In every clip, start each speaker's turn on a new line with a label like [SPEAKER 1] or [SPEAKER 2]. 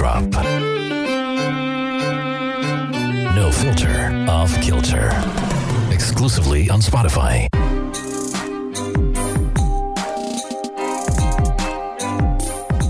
[SPEAKER 1] Eavesdrop. No filter, off kilter. Exclusively on Spotify.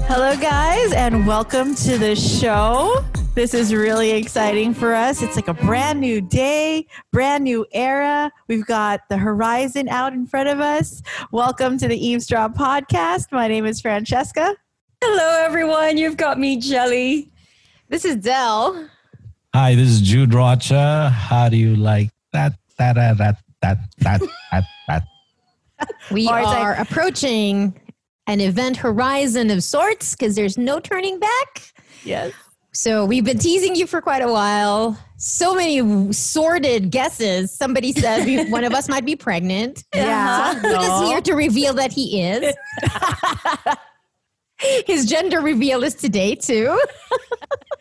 [SPEAKER 2] Hello, guys, and welcome to the show. This is really exciting for us. It's like a brand new day, brand new era. We've got the horizon out in front of us. Welcome to the Eavesdrop podcast. My name is Francesca.
[SPEAKER 3] Hello, everyone. You've got me, Jelly.
[SPEAKER 4] This is Dell.
[SPEAKER 5] Hi, this is Jude Rocha. How do you like that? That, that, that, that, that, that, that.
[SPEAKER 4] We
[SPEAKER 2] Or
[SPEAKER 4] are
[SPEAKER 2] like-
[SPEAKER 4] approaching an event horizon of sorts because there's no turning back.
[SPEAKER 2] Yes.
[SPEAKER 4] So we've been teasing you for quite a while. So many sordid guesses. Somebody said we- one of us might be pregnant.
[SPEAKER 2] Yeah.
[SPEAKER 4] Jude is
[SPEAKER 2] No.
[SPEAKER 4] here to reveal that he is. His gender reveal is today too.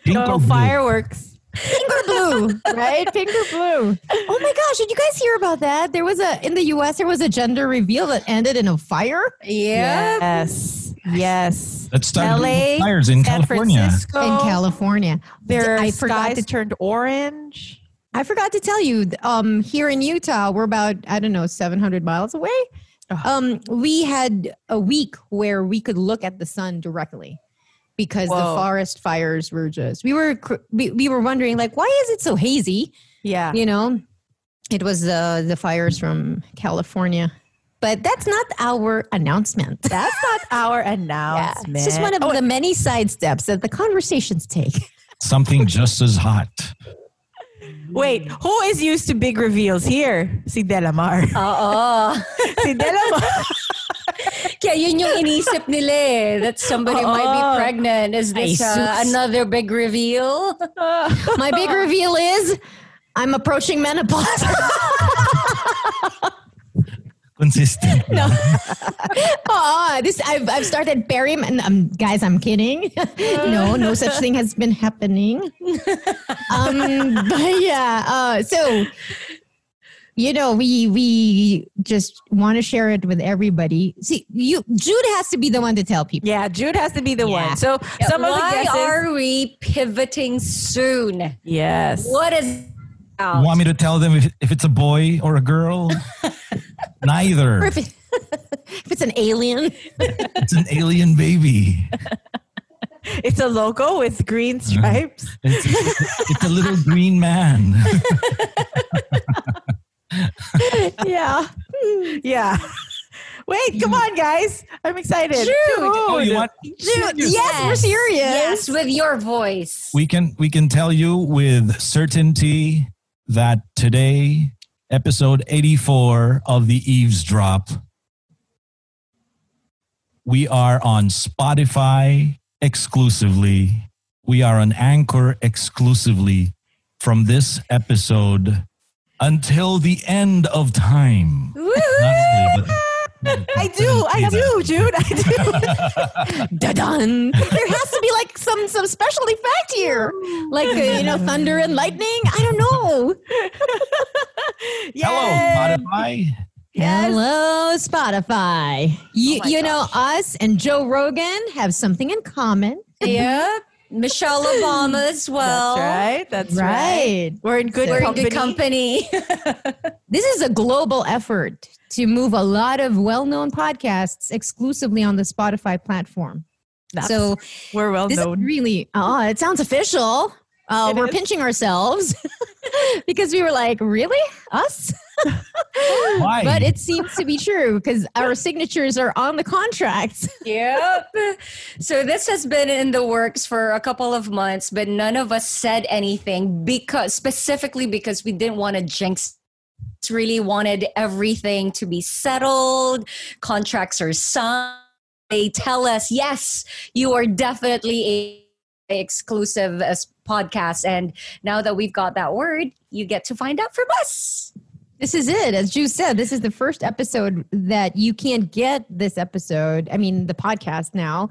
[SPEAKER 5] Pink
[SPEAKER 2] Oh,
[SPEAKER 5] or blue?
[SPEAKER 2] fireworks.
[SPEAKER 4] Pink or blue, right? Pink or blue. Oh my gosh, did you guys hear about that? There was a in the US there was a gender reveal that ended in a fire
[SPEAKER 3] Yeah.
[SPEAKER 2] Yes. Yes.
[SPEAKER 5] Let's start
[SPEAKER 2] LA,
[SPEAKER 5] fires in
[SPEAKER 2] San
[SPEAKER 5] California.
[SPEAKER 2] Francisco.
[SPEAKER 4] in California.
[SPEAKER 2] Their
[SPEAKER 4] I forgot
[SPEAKER 2] skies
[SPEAKER 4] to
[SPEAKER 2] turned orange.
[SPEAKER 4] I forgot to tell you, um, here in Utah, we're about, I don't know, 700 miles away.
[SPEAKER 2] Oh.
[SPEAKER 4] Um, we had a week where we could look at the sun directly because the forest fires were just, we were, we, we were wondering like, why is it so hazy?
[SPEAKER 2] Yeah.
[SPEAKER 4] You know, it was the, the fires from California, but that's not our announcement.
[SPEAKER 2] That's not our
[SPEAKER 4] Yeah,
[SPEAKER 2] announcement.
[SPEAKER 4] it's just one of
[SPEAKER 2] Oh,
[SPEAKER 4] the many side steps that the conversations take.
[SPEAKER 5] Something just as hot.
[SPEAKER 2] Wait, who is used to big reveals here? Si Delamar.
[SPEAKER 3] Oo.
[SPEAKER 2] si Delamar.
[SPEAKER 3] Kaya yun yung inisip nila eh. That somebody might be pregnant. Is this uh, another big reveal?
[SPEAKER 4] My big reveal is I'm approaching menopause.
[SPEAKER 5] Consistent.
[SPEAKER 4] No. oh, this I've I've started perimenopause. Um, guys, I'm kidding. no, no such thing has been happening. Um, but yeah. Uh, so you know, we we just want to share it with everybody. See, you Jude has to be the one to tell people.
[SPEAKER 2] Yeah, Jude has to be the
[SPEAKER 4] Yeah.
[SPEAKER 2] one. So some of the
[SPEAKER 3] Why
[SPEAKER 2] guesses.
[SPEAKER 3] are we pivoting soon?
[SPEAKER 2] yes.
[SPEAKER 3] What is
[SPEAKER 5] You want me to tell them if, if it's a boy or a girl? Neither.
[SPEAKER 4] if, it- if it's an alien,
[SPEAKER 5] It's an alien baby.
[SPEAKER 2] It's a logo with green uh-huh. stripes.
[SPEAKER 5] It's, it's a little green man.
[SPEAKER 2] yeah. Yeah. Wait, come on, guys. I'm excited.
[SPEAKER 3] Jude.
[SPEAKER 5] Oh, you want?
[SPEAKER 4] Dude, yes, we're serious.
[SPEAKER 3] Yes, with your voice.
[SPEAKER 5] We can we can tell you with certainty that today, episode 84 of the Eavesdrop, we are on Spotify exclusively. We are on Anchor exclusively from this episode until the end of time.
[SPEAKER 2] I do. I do, Jude. I do.
[SPEAKER 4] Da-dun. There has to be like some some special effect here, like uh, you know, thunder and lightning. I don't know.
[SPEAKER 5] Hello,
[SPEAKER 2] Yay.
[SPEAKER 5] Spotify.
[SPEAKER 4] Hello, Spotify. You
[SPEAKER 2] Oh my
[SPEAKER 4] you know, us and Joe Rogan have something in common,
[SPEAKER 3] Yep. Michelle Obama as well.
[SPEAKER 2] That's right. That's right.
[SPEAKER 4] right?
[SPEAKER 2] We're in good
[SPEAKER 3] We're in good company.
[SPEAKER 4] This is a global effort to move a lot of well-known podcasts exclusively on the Spotify platform.
[SPEAKER 2] That's-
[SPEAKER 4] so
[SPEAKER 2] we're well known.
[SPEAKER 4] really oh, it sounds official. Uh, we're
[SPEAKER 2] is.
[SPEAKER 4] pinching ourselves because we were like, really, us?
[SPEAKER 5] Why?
[SPEAKER 4] But it seems to be true because our signatures are on the contracts.
[SPEAKER 3] Yep. So this has been in the works for a couple of months, but none of us said anything because specifically because we didn't want to jinx really wanted everything to be settled, contracts are signed. They tell us, yes, you are definitely a exclusive uh, as podcast. And now that we've got that word, you get to find out from us.
[SPEAKER 4] This is it. As Ju said, this is the first episode that you can't get this episode. I mean, the podcast now,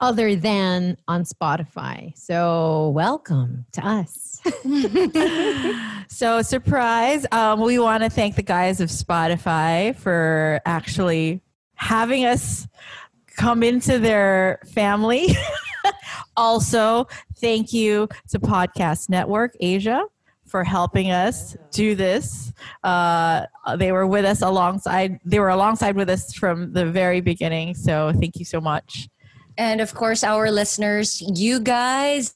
[SPEAKER 4] other than on Spotify. So, welcome to us.
[SPEAKER 2] So, surprise. Um, we want to thank the guys of Spotify for actually having us come into their family. Also, thank you to Podcast Network Asia for helping us do this. Uh, they were with us alongside. They were alongside with us from the very beginning. So thank you so much.
[SPEAKER 3] And of course, our listeners, you guys,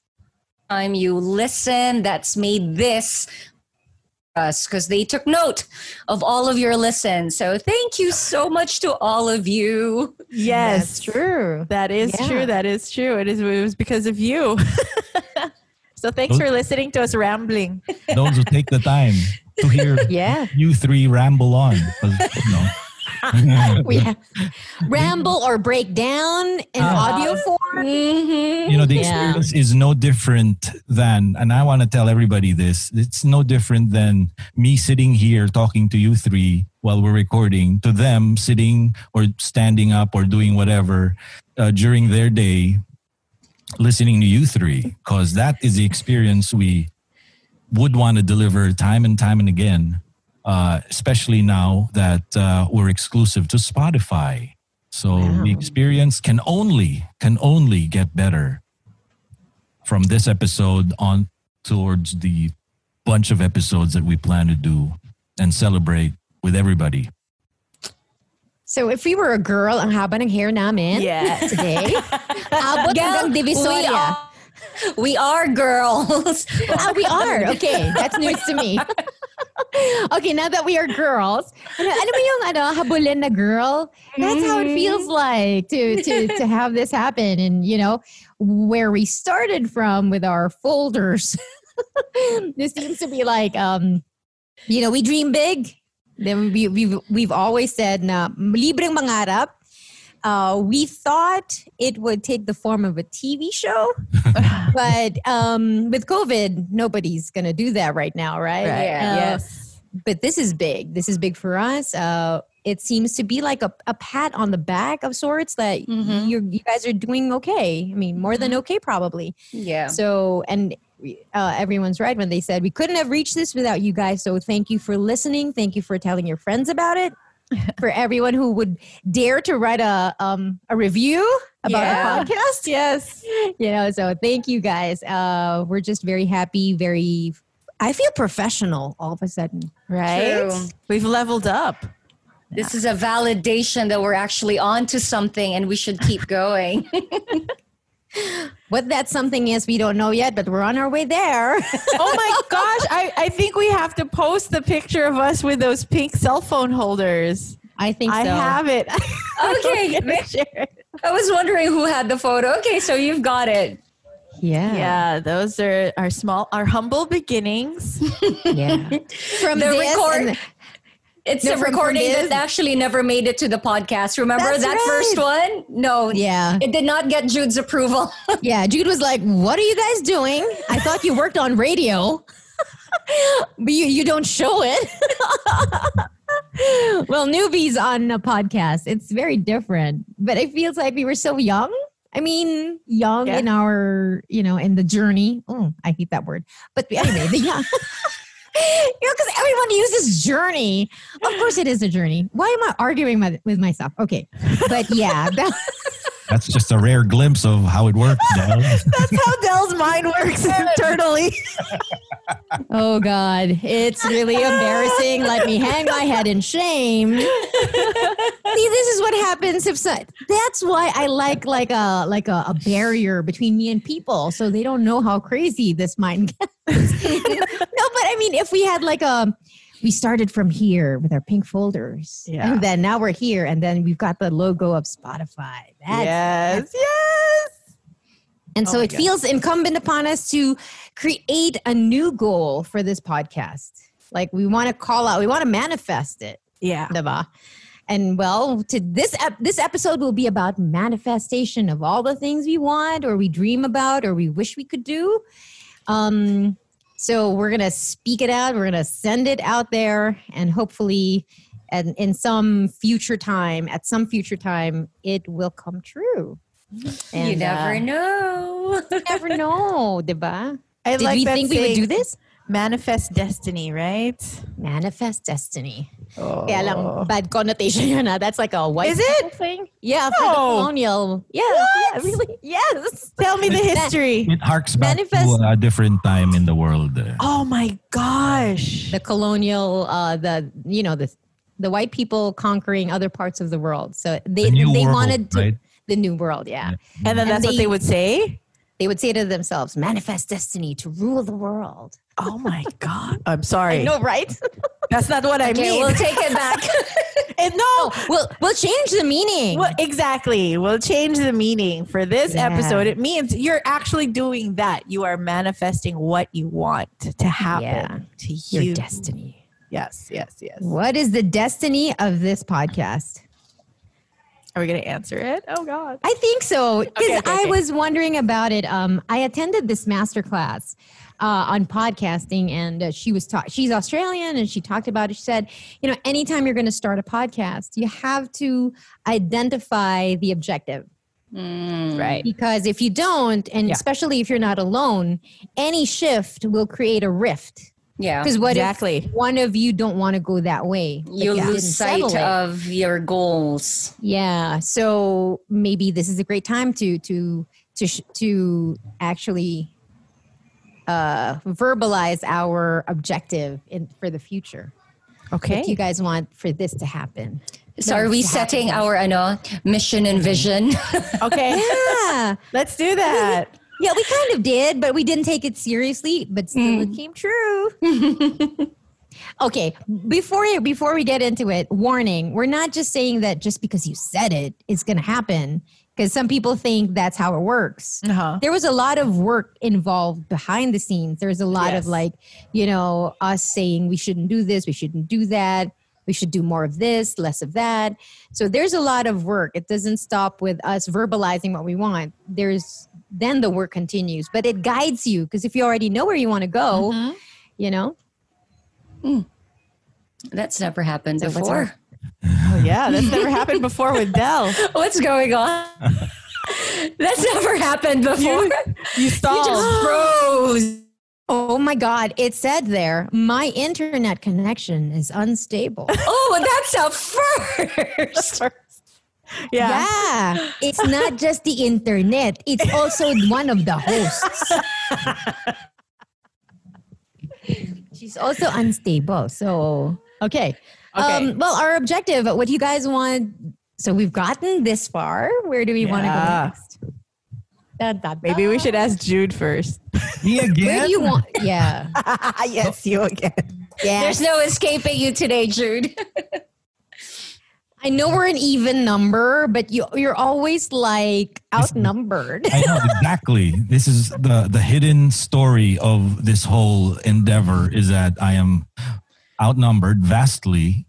[SPEAKER 3] time you listen, that's made this us because they took note of all of your listens. So thank you so much to all of you.
[SPEAKER 2] Yes,
[SPEAKER 4] true.
[SPEAKER 2] That is
[SPEAKER 4] Yeah.
[SPEAKER 2] true. That is true. It is. It was because of you. so thanks for listening to us rambling.
[SPEAKER 5] Those who take the time to hear
[SPEAKER 4] Yeah.
[SPEAKER 5] you three ramble on. You know.
[SPEAKER 4] We have ramble or break down in
[SPEAKER 5] Ah.
[SPEAKER 4] audio form.
[SPEAKER 3] Mm-hmm.
[SPEAKER 5] you know the
[SPEAKER 4] Yeah.
[SPEAKER 5] experience is no different than and i want to tell everybody this it's no different than me sitting here talking to you three while we're recording to them sitting or standing up or doing whatever uh, during their day listening to you three because that is the experience we would want to deliver time and time and again uh, especially now that uh, we're exclusive to spotify so the experience can only can only get better from this episode on towards the bunch of episodes that we plan to do and celebrate with everybody.
[SPEAKER 4] So if we were a girl, ang haba ng hair namin
[SPEAKER 2] Yeah.
[SPEAKER 4] today, abot
[SPEAKER 3] Gal,
[SPEAKER 4] hanggang
[SPEAKER 3] we
[SPEAKER 4] Divisoria.
[SPEAKER 3] are, we are girls.
[SPEAKER 4] Ah, we are. Okay, that's news to me. Okay, now that we are girls, ano, yung ano, habulin na girl? That's how it feels like to, to, to have this happen. And, you know, where we started from with our folders, this seems to be like, um, you know, we dream big. Then we, we've, we've always said na libreng mangarap. Uh, we thought it would take the form of a TV show, but um, with COVID, nobody's gonna do that right now, right?
[SPEAKER 2] Right.
[SPEAKER 3] Yeah.
[SPEAKER 4] Uh,
[SPEAKER 2] yes.
[SPEAKER 4] But this is big. This is big for us. Uh, it seems to be like a, a pat on the back of sorts that
[SPEAKER 3] Mhm.
[SPEAKER 4] you're, you guys are doing okay. I mean, more than okay, probably.
[SPEAKER 3] yeah.
[SPEAKER 4] So, and uh, everyone's right when they said we couldn't have reached this without you guys. So, thank you for listening. Thank you for telling your friends about it. for everyone who would dare to write a um, a review about
[SPEAKER 2] Yeah.
[SPEAKER 4] our podcast,
[SPEAKER 2] Yes.
[SPEAKER 4] you know. So, thank you guys. Uh, we're just very happy. Very, I feel professional all of a sudden.
[SPEAKER 2] Right.
[SPEAKER 3] True.
[SPEAKER 2] We've leveled up.
[SPEAKER 3] This is a validation that we're actually on to something and we should keep going.
[SPEAKER 4] What that something is, we don't know yet, but we're on our way there.
[SPEAKER 2] Oh my gosh. I, I think we have to post the picture of us with those pink cell phone holders.
[SPEAKER 4] I think
[SPEAKER 2] I
[SPEAKER 4] so.
[SPEAKER 2] have it.
[SPEAKER 3] Okay.
[SPEAKER 2] We're gonna share it.
[SPEAKER 3] I was wondering who had the photo. Okay, so you've got it.
[SPEAKER 4] Yeah.
[SPEAKER 2] Yeah, those are our small, our humble beginnings.
[SPEAKER 4] Yeah. From
[SPEAKER 3] The
[SPEAKER 4] this
[SPEAKER 3] record-
[SPEAKER 4] and-
[SPEAKER 3] It's
[SPEAKER 4] No,
[SPEAKER 3] a recording that actually never made it to the podcast. Remember
[SPEAKER 4] That's
[SPEAKER 3] that
[SPEAKER 4] right.
[SPEAKER 3] first one? No.
[SPEAKER 4] yeah.
[SPEAKER 3] It did not get Jude's approval.
[SPEAKER 4] Yeah, Jude was like, "What are you guys doing? I thought you worked on radio, but you you don't show it." well, newbies on a podcast, it's very different. But it feels like we were so young. I mean, young
[SPEAKER 2] Yeah.
[SPEAKER 4] in our, you know, in the journey. Oh, I hate that word. But anyway, the young. You know, because everyone uses journey. Of course, it is a journey. Why am I arguing with myself? Okay, but yeah, that,
[SPEAKER 5] That's just a rare glimpse of how it works. Del.
[SPEAKER 2] That's how Dell's mind works internally.
[SPEAKER 4] Oh God, it's really embarrassing. Let me hang my head in shame. See, this is what happens if so, that's why I like like a like a, a barrier between me and people, so they don't know how crazy this mind gets. no, but I mean, if we had like a we started from here with our pink folders,
[SPEAKER 2] Yeah.
[SPEAKER 4] and then now we're here, and then we've got the logo of Spotify. That's
[SPEAKER 2] yes, yes.
[SPEAKER 4] and so
[SPEAKER 2] Oh my
[SPEAKER 4] it
[SPEAKER 2] God.
[SPEAKER 4] feels incumbent upon us to create a new goal for this podcast. Like we want to call out, we want to manifest it,
[SPEAKER 2] Yeah.
[SPEAKER 4] diba? And well, to this ep- this episode will be about manifestation of all the things we want, or we dream about, or we wish we could do. Um, so we're gonna speak it out. We're gonna send it out there, and hopefully, and in some future time, at some future time, it will come true.
[SPEAKER 3] you never
[SPEAKER 4] uh,
[SPEAKER 3] know.
[SPEAKER 4] you never know, diba?
[SPEAKER 2] I
[SPEAKER 4] Did
[SPEAKER 2] like
[SPEAKER 4] we
[SPEAKER 2] that
[SPEAKER 4] think we would do this?
[SPEAKER 2] Manifest destiny, right?
[SPEAKER 4] Manifest destiny. Kaya lang, bad connotation yun ah. That's like a white
[SPEAKER 2] Is it?
[SPEAKER 4] thing. Yeah, for the colonial. Yeah, yeah, really. Yes.
[SPEAKER 2] Tell me the history.
[SPEAKER 5] It harks back
[SPEAKER 4] Manifest-
[SPEAKER 5] to a different time in the world. uh,
[SPEAKER 2] Oh my gosh.
[SPEAKER 4] The colonial, uh, the you know the the white people conquering other parts of the world. So they
[SPEAKER 5] The
[SPEAKER 4] they
[SPEAKER 5] world,
[SPEAKER 4] wanted to
[SPEAKER 5] right?
[SPEAKER 4] the new world. Yeah.
[SPEAKER 2] And then
[SPEAKER 4] And
[SPEAKER 2] that's what
[SPEAKER 4] they-
[SPEAKER 2] they would say?
[SPEAKER 4] They would say to themselves, "Manifest destiny to rule the world."
[SPEAKER 2] Oh my God. I'm sorry.
[SPEAKER 4] No, right?
[SPEAKER 2] That's not what I
[SPEAKER 3] Okay,
[SPEAKER 2] mean.
[SPEAKER 3] we'll take it back.
[SPEAKER 2] And no, oh,
[SPEAKER 4] we'll we'll change the meaning.
[SPEAKER 2] Well, exactly. We'll change the meaning for this
[SPEAKER 4] Yeah.
[SPEAKER 2] episode. It means you're actually doing that. You are manifesting what you want to happen
[SPEAKER 4] Yeah.
[SPEAKER 2] to
[SPEAKER 4] Your
[SPEAKER 2] you.
[SPEAKER 4] destiny.
[SPEAKER 2] Yes, yes, yes.
[SPEAKER 4] What is the destiny of this podcast?
[SPEAKER 2] Are we going to answer it? Oh God.
[SPEAKER 4] I think so because
[SPEAKER 2] Okay, okay,
[SPEAKER 4] I
[SPEAKER 2] okay.
[SPEAKER 4] was wondering about it. Um, I attended this master class uh, on podcasting, and uh, she was taught. She's Australian, and she talked about it. She said, you know, anytime you're going to start a podcast, you have to identify the objective
[SPEAKER 3] Mm.
[SPEAKER 2] Right.
[SPEAKER 4] because if you don't, and
[SPEAKER 2] Yeah.
[SPEAKER 4] especially if you're not alone, any shift will create a rift.
[SPEAKER 3] Yeah.
[SPEAKER 4] Because what
[SPEAKER 2] Exactly.
[SPEAKER 4] if one of you don't want to go that way?
[SPEAKER 3] You lose sight of your goals.
[SPEAKER 4] Yeah. So maybe this is a great time to to to to actually uh, verbalize our objective in for the future.
[SPEAKER 2] Okay.
[SPEAKER 4] What you guys want for this to happen?
[SPEAKER 3] So are we
[SPEAKER 4] to happen.
[SPEAKER 3] setting our ano, mission and vision?
[SPEAKER 2] okay.
[SPEAKER 4] Yeah.
[SPEAKER 2] Let's do that.
[SPEAKER 4] Yeah, we kind of did, but we didn't take it seriously. But still, it came true. okay, before before we get into it, warning: we're not just saying that just because you said it, it's going to happen. Because some people think that's how it works.
[SPEAKER 2] Uh-huh.
[SPEAKER 4] There was a lot of work involved behind the scenes. There's a lot
[SPEAKER 2] Yes.
[SPEAKER 4] of like, you know, us saying we shouldn't do this, we shouldn't do that, we should do more of this, less of that. So there's a lot of work. It doesn't stop with us verbalizing what we want. There's then the work continues, but it guides you because if you already know where you want to go,
[SPEAKER 2] Mhm.
[SPEAKER 4] you know,
[SPEAKER 3] That's never happened
[SPEAKER 4] So
[SPEAKER 3] before.
[SPEAKER 2] Oh, yeah. That's never happened before with Dell.
[SPEAKER 3] What's going on? That's never happened before.
[SPEAKER 2] You stalled.
[SPEAKER 3] froze.
[SPEAKER 4] oh my God, it said there, my internet connection is unstable.
[SPEAKER 3] Oh, that's a first.
[SPEAKER 2] Yeah.
[SPEAKER 4] Yeah. It's not just the internet, it's also one of the hosts. She's also unstable. So, okay.
[SPEAKER 2] Okay.
[SPEAKER 4] Um, well, our objective, what do you guys want? So, we've gotten this far. Where do we want to go next? Da, da, da.
[SPEAKER 2] Maybe we should ask Jude first.
[SPEAKER 5] Me again?
[SPEAKER 4] Where do you want? Yeah.
[SPEAKER 2] yes, you again.
[SPEAKER 4] Yeah.
[SPEAKER 3] There's no escaping you today, Jude.
[SPEAKER 4] I know we're an even number, but you, you're always like outnumbered.
[SPEAKER 5] I know exactly. This is the the hidden story of this whole endeavor is that I am outnumbered vastly,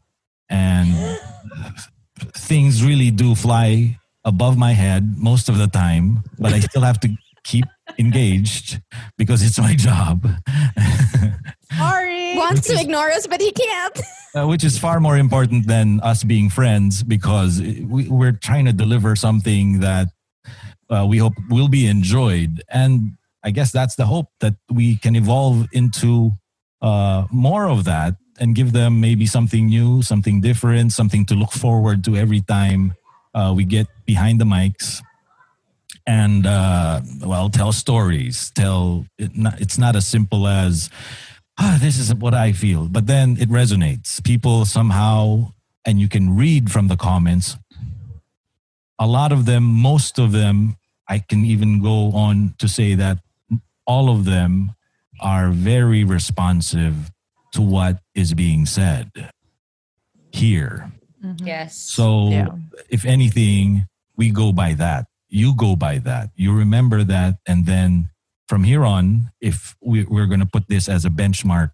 [SPEAKER 5] and things really do fly above my head most of the time. But I still have to keep engaged because it's my job,
[SPEAKER 2] Sorry.
[SPEAKER 4] Wants to ignore us, but he can't.
[SPEAKER 5] uh, which is far more important than us being friends because we, we're trying to deliver something that uh, we hope will be enjoyed. And I guess that's the hope that we can evolve into uh, more of that and give them maybe something new, something different, something to look forward to every time uh, we get behind the mics. And uh, well, tell stories. Tell it not, it's not as simple as ah, this is what I feel, but then it resonates. People somehow, and you can read from the comments. A lot of them, most of them, I can even go on to say that all of them are very responsive to what is being said here.
[SPEAKER 3] Yes.
[SPEAKER 5] So,
[SPEAKER 2] Yeah.
[SPEAKER 5] if anything, we go by that. You go by that. You remember that. And then from here on, if we, we're going to put this as a benchmark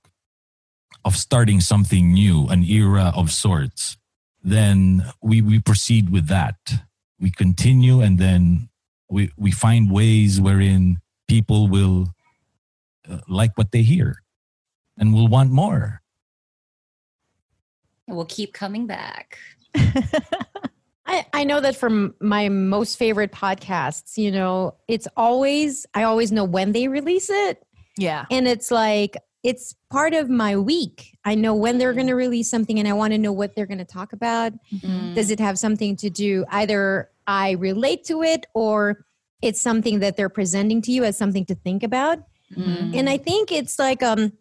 [SPEAKER 5] of starting something new, an era of sorts, then we, we proceed with that. We continue and then we, we find ways wherein people will uh, like what they hear and will want more.
[SPEAKER 3] we'll keep coming back.
[SPEAKER 4] I, I know that from my most favorite podcasts, you know, it's always, I always know when they release it.
[SPEAKER 2] Yeah.
[SPEAKER 4] And it's like, it's part of my week. I know when they're going to release something and I want to know what they're going to talk about.
[SPEAKER 3] Mm.
[SPEAKER 4] Does it have something to do either I relate to it or it's something that they're presenting to you as something to think about?
[SPEAKER 3] Mm.
[SPEAKER 4] And I think it's like um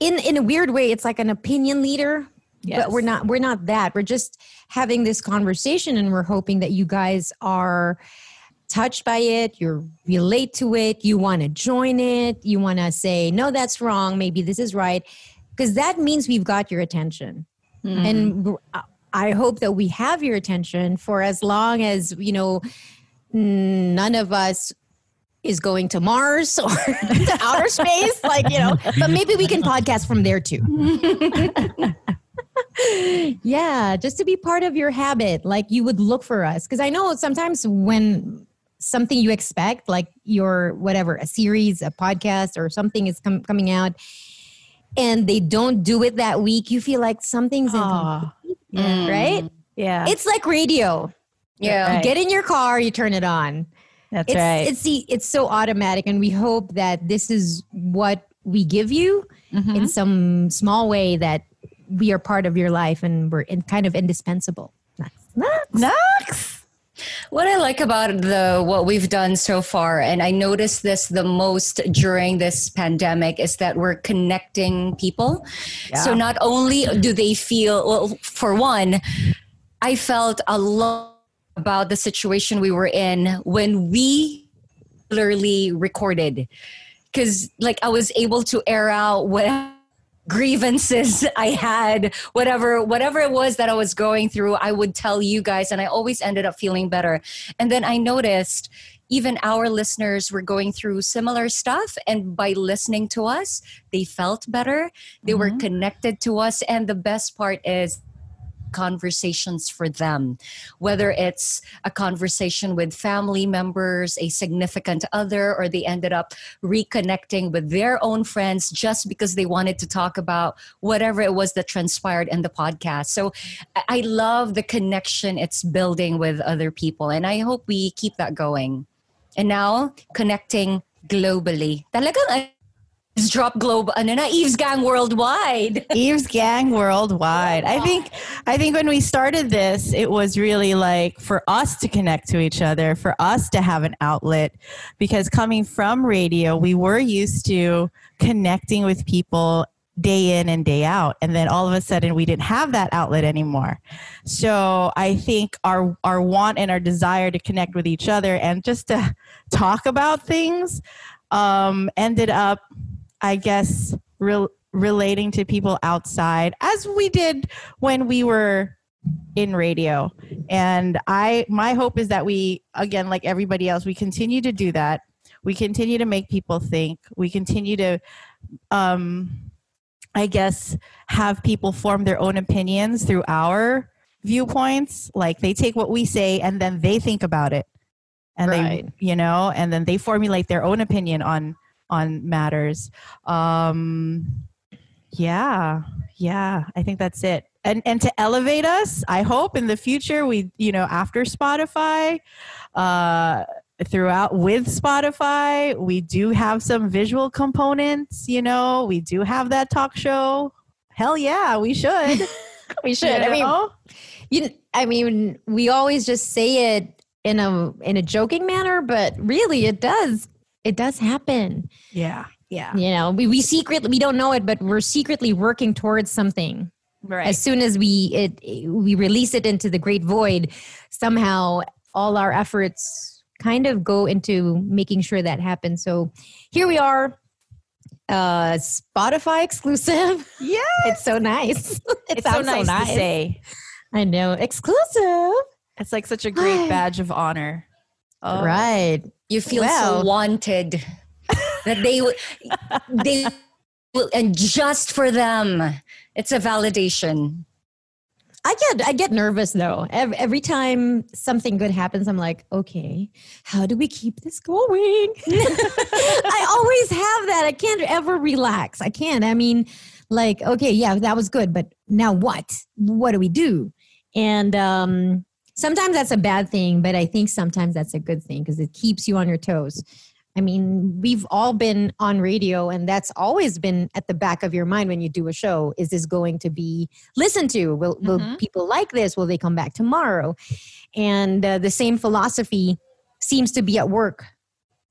[SPEAKER 4] in in a weird way it's like an opinion leader but we're not we're not that. We're just having this conversation and we're hoping that you guys are touched by it you relate to it you want to join it you want to say no that's wrong. Maybe this is right. Because that means we've got your attention.
[SPEAKER 3] Mm.
[SPEAKER 4] and I hope that we have your attention for as long as you know none of us is going to mars or to outer space like you know but maybe we can podcast from there too yeah just to be part of your habit like you would look for us because i know sometimes when something you expect like your whatever a series a podcast or something is com- coming out and they don't do it that week you feel like something's
[SPEAKER 2] Aw,
[SPEAKER 3] Mm.
[SPEAKER 4] right
[SPEAKER 2] yeah,
[SPEAKER 4] it's like radio
[SPEAKER 3] Yeah.
[SPEAKER 4] you
[SPEAKER 2] Right.
[SPEAKER 4] get in your car you turn it on
[SPEAKER 2] that's
[SPEAKER 4] it's
[SPEAKER 2] right.
[SPEAKER 4] it's the it's so automatic and we hope that this is what we give you
[SPEAKER 2] Mhm.
[SPEAKER 4] in some small way that we are part of your life and we're in, kind of indispensable.
[SPEAKER 2] Knox.
[SPEAKER 3] What I like about the what we've done so far, and I noticed this the most during this pandemic, is that we're connecting people. So not only do they feel well, for one, I felt a lot about the situation we were in when we literally recorded, because like I was able to air out what grievances I had, whatever whatever it was that I was going through, I would tell you guys and I always ended up feeling better. And then I noticed even our listeners were going through similar stuff and by listening to us, they felt better. They were mm-hmm. connected to us and the best part is conversations for them. Whether it's a conversation with family members a significant other or they ended up reconnecting with their own friends just because they wanted to talk about whatever it was that transpired in the podcast. So I- love the connection it's building with other people and i hope we keep that going. And now connecting globally. Talagang drop globe ano na Eve's gang worldwide
[SPEAKER 2] Eve's Gang Worldwide. I think I think when we started this, it was really like for us to connect to each other, for us to have an outlet because coming from radio, we were used to connecting with people day in and day out and then all of a sudden we didn't have that outlet anymore. So I think our our want and our desire to connect with each other and just to talk about things um ended up I guess rel- relating to people outside as we did when we were in radio. And I my hope is that we again like everybody else we continue to do that. We continue to make people think. We continue to um I guess have people form their own opinions through our viewpoints. Like they take what we say and then they think about it. And
[SPEAKER 4] Right.
[SPEAKER 2] they you know, and then they formulate their own opinion on on matters. Um yeah. Yeah, I think that's it. And and to elevate us, I hope in the future we, you know, after Spotify, uh throughout with Spotify, we do have some visual components, you know, we do have that talk show. Hell yeah, we should.
[SPEAKER 4] we should
[SPEAKER 2] You
[SPEAKER 4] i mean you i mean we always just say it in a in a joking manner but really it does it does happen
[SPEAKER 2] yeah. Yeah.
[SPEAKER 4] you know we, we secretly we don't know it but we're secretly working towards something
[SPEAKER 2] Right.
[SPEAKER 4] as soon as we it we release it into the great void somehow all our efforts kind of go into making sure that happens so here we are uh spotify exclusive
[SPEAKER 2] yeah.
[SPEAKER 4] it's so nice it
[SPEAKER 2] It's so
[SPEAKER 4] sounds
[SPEAKER 2] nice, to say.
[SPEAKER 4] i know exclusive
[SPEAKER 2] It's like such a great badge of honor. Oh.
[SPEAKER 4] right
[SPEAKER 3] You feel
[SPEAKER 4] Well.
[SPEAKER 3] so wanted that they would they will and just for them. It's a validation.
[SPEAKER 4] I get I get nervous though. Every, every time something good happens, I'm like, okay, how do we keep this going? I always have that. I can't ever relax. I can't. I mean, like, okay, yeah, that was good, but now what? What do we do? And um, sometimes that's a bad thing, but I think sometimes that's a good thing because it keeps you on your toes. I mean, we've all been on radio, and that's always been at the back of your mind when you do a show. Is this going to be listened to? Will, will
[SPEAKER 2] Mhm.
[SPEAKER 4] people like this? Will they come back tomorrow? And uh, the same philosophy seems to be at work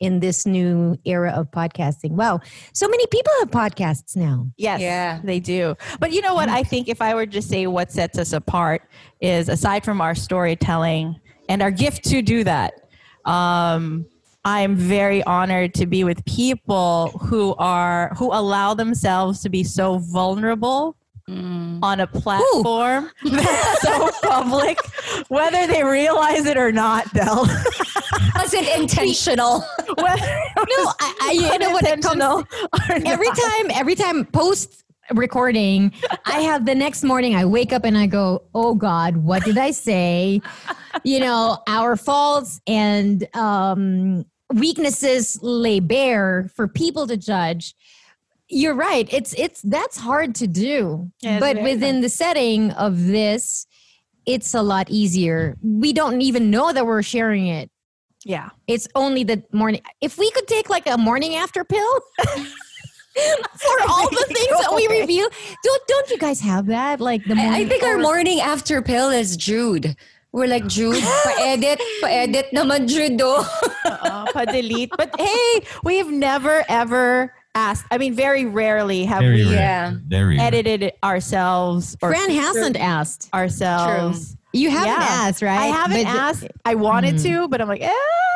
[SPEAKER 4] in this new era of podcasting. Wow, so many people have podcasts now.
[SPEAKER 2] Yes,
[SPEAKER 3] Yeah.
[SPEAKER 2] they do. But you know what? I think if I were to say what sets us apart is aside from our storytelling and our gift to do that, um, I'm very honored to be with people who are who allow themselves to be so vulnerable on a platform that's so public, whether they realize it or not, Del.
[SPEAKER 3] wasn't intentional.
[SPEAKER 2] whether
[SPEAKER 4] No, I, I you know what it comes every time every time post recording i have the next morning i wake up and i go oh god what did i say? You know our faults and um weaknesses lay bare for people to judge you're right it's it's that's hard to do
[SPEAKER 2] Yeah,
[SPEAKER 4] but within the setting of this it's a lot easier we don't even know that we're sharing it
[SPEAKER 2] Yeah.
[SPEAKER 4] it's only the morning. If we could take like a morning after pill for all the things that we review, don't don't you guys have that? Like the morning.
[SPEAKER 3] I, I think our morning after pill is Jude. We're like, Jude, pa-edit, pa-edit naman, Jude. Oh.
[SPEAKER 2] pa-delete. But hey, we've never ever asked. I mean, very rarely have
[SPEAKER 5] Very
[SPEAKER 2] we
[SPEAKER 5] rare.
[SPEAKER 3] Yeah.
[SPEAKER 2] Edited it ourselves or
[SPEAKER 4] Fran hasn't asked.
[SPEAKER 2] ourselves.
[SPEAKER 4] You haven't
[SPEAKER 2] Yeah.
[SPEAKER 4] asked, right?
[SPEAKER 2] I haven't
[SPEAKER 4] But-
[SPEAKER 2] asked. I wanted
[SPEAKER 4] Mm.
[SPEAKER 2] to, but I'm like, eh,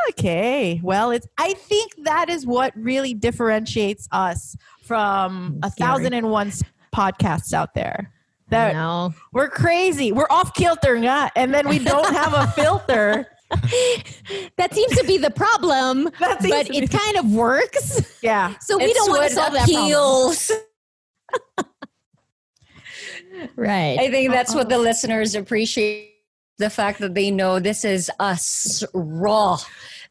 [SPEAKER 2] okay. Well, it's. I think that is what really differentiates us from a thousand and one podcasts out there. That
[SPEAKER 4] No.
[SPEAKER 2] we're crazy. We're off kilter, and then we don't have a filter.
[SPEAKER 4] That seems to be the problem,
[SPEAKER 2] That seems
[SPEAKER 4] but
[SPEAKER 2] to be
[SPEAKER 4] it kind of works.
[SPEAKER 2] Yeah.
[SPEAKER 4] So we
[SPEAKER 3] It's
[SPEAKER 4] don't want to solve that problem. Right.
[SPEAKER 3] I think that's what the listeners appreciate. The fact that they know this is us raw.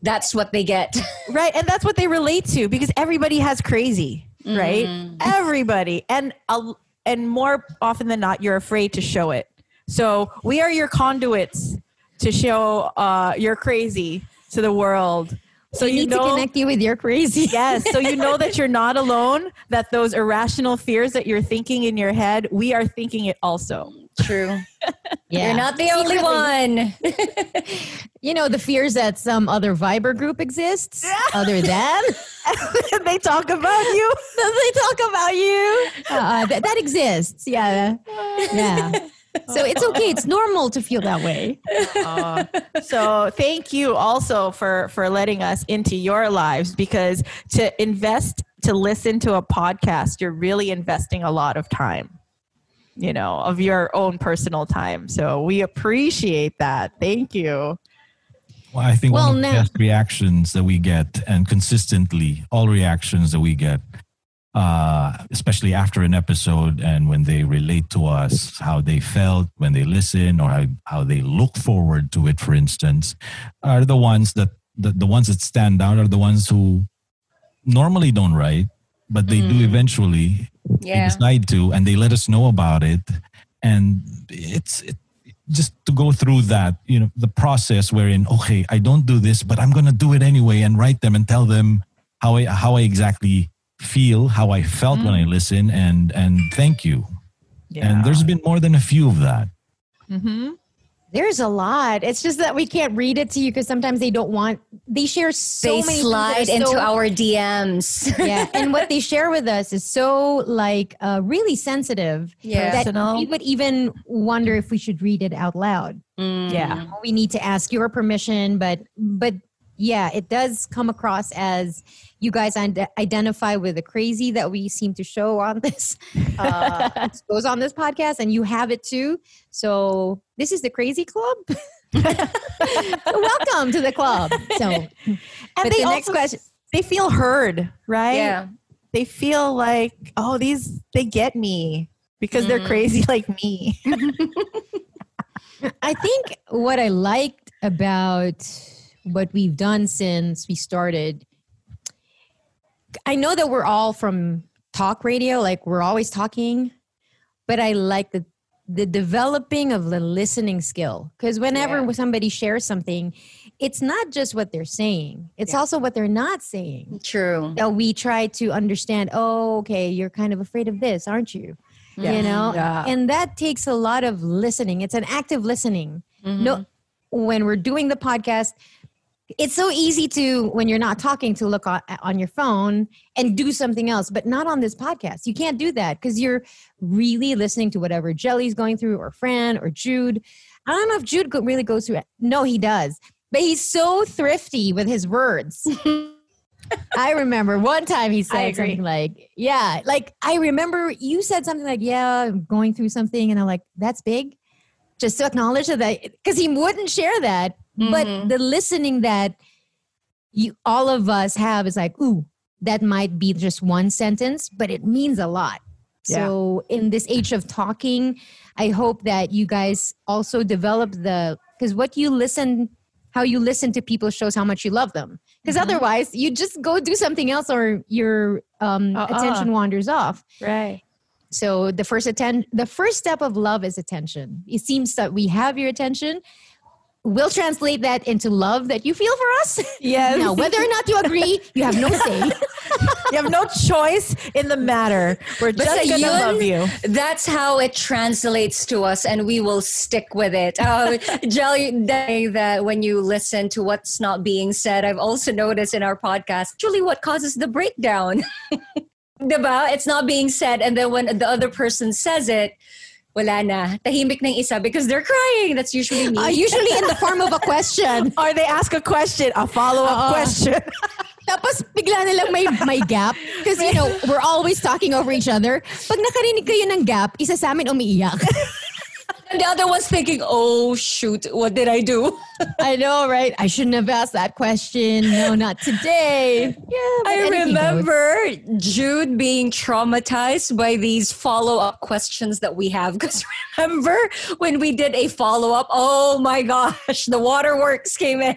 [SPEAKER 3] That's what they get.
[SPEAKER 2] Right. And that's what they relate to because everybody has crazy, right?
[SPEAKER 3] Mhm.
[SPEAKER 2] Everybody. And a, and more often than not, you're afraid to show it. So we are your conduits to show uh, you're crazy to the world. So
[SPEAKER 4] we
[SPEAKER 2] you
[SPEAKER 4] need
[SPEAKER 2] know,
[SPEAKER 4] to connect you with your crazy.
[SPEAKER 2] yes. So you know that you're not alone. That those irrational fears that you're thinking in your head, we are thinking it also.
[SPEAKER 3] True.
[SPEAKER 4] Yeah.
[SPEAKER 3] You're not the only one.
[SPEAKER 4] You know the fears that some other Viber group exists other than
[SPEAKER 2] they talk about you.
[SPEAKER 4] they talk about you. Uh, that, that exists. Yeah. Yeah. So it's okay. It's normal to feel that way.
[SPEAKER 2] Uh, so thank you also for for letting us into your lives because to invest to listen to a podcast you're really investing a lot of time you know of your own personal time so we appreciate that thank you
[SPEAKER 5] Well, I think
[SPEAKER 4] Well,
[SPEAKER 5] one of the
[SPEAKER 4] now-
[SPEAKER 5] best reactions that we get, and consistently, all reactions that we get, uh, especially after an episode and when they relate to us, how they felt when they listen or how, how they look forward to it, for instance, are the ones that the, the ones that stand out are the ones who normally don't write, but they do
[SPEAKER 3] Mm.
[SPEAKER 5] eventually they
[SPEAKER 3] Yeah.
[SPEAKER 5] decide to and they let us know about it and it's it, just to go through that you know the process wherein okay i don't do this but i'm going to do it anyway and write them and tell them how i how i exactly feel how i felt when i listen and and thank you and there's been more than a few of that
[SPEAKER 2] mm-hmm.
[SPEAKER 4] There's a lot. It's just that we can't read it to you because sometimes they don't want. They share so
[SPEAKER 3] they
[SPEAKER 4] many
[SPEAKER 3] slide into
[SPEAKER 4] so-
[SPEAKER 3] our DMs.
[SPEAKER 4] yeah, and what they share with us is so like uh, really sensitive
[SPEAKER 3] Yeah.
[SPEAKER 4] that
[SPEAKER 2] Personal.
[SPEAKER 4] we would even wonder if we should read it out loud.
[SPEAKER 3] Mm.
[SPEAKER 2] yeah
[SPEAKER 4] We need to ask your permission, but but yeah, it does come across as you guys ide- identify with the crazy that we seem to show on this uh, expose on this podcast, and you have it too. So this is the Crazy Club. Welcome to the club. So,
[SPEAKER 2] and
[SPEAKER 4] but
[SPEAKER 2] they
[SPEAKER 4] the next
[SPEAKER 2] also-
[SPEAKER 4] question.
[SPEAKER 2] they feel heard right
[SPEAKER 3] Yeah.
[SPEAKER 2] they feel like oh these they get me because they're
[SPEAKER 3] Mm.
[SPEAKER 2] crazy like me
[SPEAKER 4] I think what I liked about what we've done since we started, I know that we're all from talk radio, like we're always talking, but I like the the developing of the listening skill because whenever
[SPEAKER 3] Yeah.
[SPEAKER 4] somebody shares something, it's not just what they're saying, it's also what they're not saying.
[SPEAKER 3] True.
[SPEAKER 4] That we try to understand, oh, okay, you're kind of afraid of this, aren't you? yeah. You know?
[SPEAKER 2] Yeah.
[SPEAKER 4] And that takes a lot of listening. It's an active listening.
[SPEAKER 3] Mm-hmm.
[SPEAKER 4] No, when we're doing the podcast, it's so easy to when you're not talking to look on, on your phone and do something else, but not on this podcast. You can't do that because you're really listening to whatever Jelly's going through, or Fran, or Jude. I don't know if Jude really goes through it. No, he does, but he's so thrifty with his words. I remember one time he said something like, "Yeah, like I remember you said something like, yeah, I'm going through something,' and I'm like, that's big." Just to acknowledge that, because he wouldn't share that, but
[SPEAKER 3] Mhm.
[SPEAKER 4] the listening that you all of us have is like, ooh, that might be just one sentence, but it means a lot. So in this age of talking, I hope that you guys also develop the because what you listen, how you listen to people shows how much you love them. Because otherwise, you just go do something else or your um,
[SPEAKER 2] Uh-uh.
[SPEAKER 4] attention wanders off.
[SPEAKER 2] Right.
[SPEAKER 4] So the first atten- the first step of love is attention. It seems that we have your attention. We'll translate that into love that you feel for us.
[SPEAKER 2] Yes.
[SPEAKER 4] now, whether or not you agree, you have no say.
[SPEAKER 2] you have no choice in the matter. We're just gonna love you.
[SPEAKER 3] That's how it translates to us, and we will stick with it. Uh, Jelly, day that when you listen to what's not being said, I've also noticed in our podcast, actually, what causes the breakdown. Diba? It's not being said, and then when the other person says it, wala na. Tahimik ng isa because they're crying. That's usually me.
[SPEAKER 4] Uh, usually in the form of a question.
[SPEAKER 2] Or they ask a question, a follow up
[SPEAKER 4] Oo.
[SPEAKER 2] question.
[SPEAKER 4] Tapos bigla na lang may, may gap. Because, you know, we're always talking over each other. Pag nakarinig kayo ng gap, isa sa amin umiiyak.
[SPEAKER 3] and the other one's thinking, oh, shoot, what did I do?
[SPEAKER 4] I know, right? I shouldn't have asked that question. No, not today. Yeah,
[SPEAKER 3] I
[SPEAKER 4] anything goes.
[SPEAKER 3] remember Jude being traumatized by these follow up questions that we have. Because remember when we did a follow up? Oh my gosh, the waterworks came in.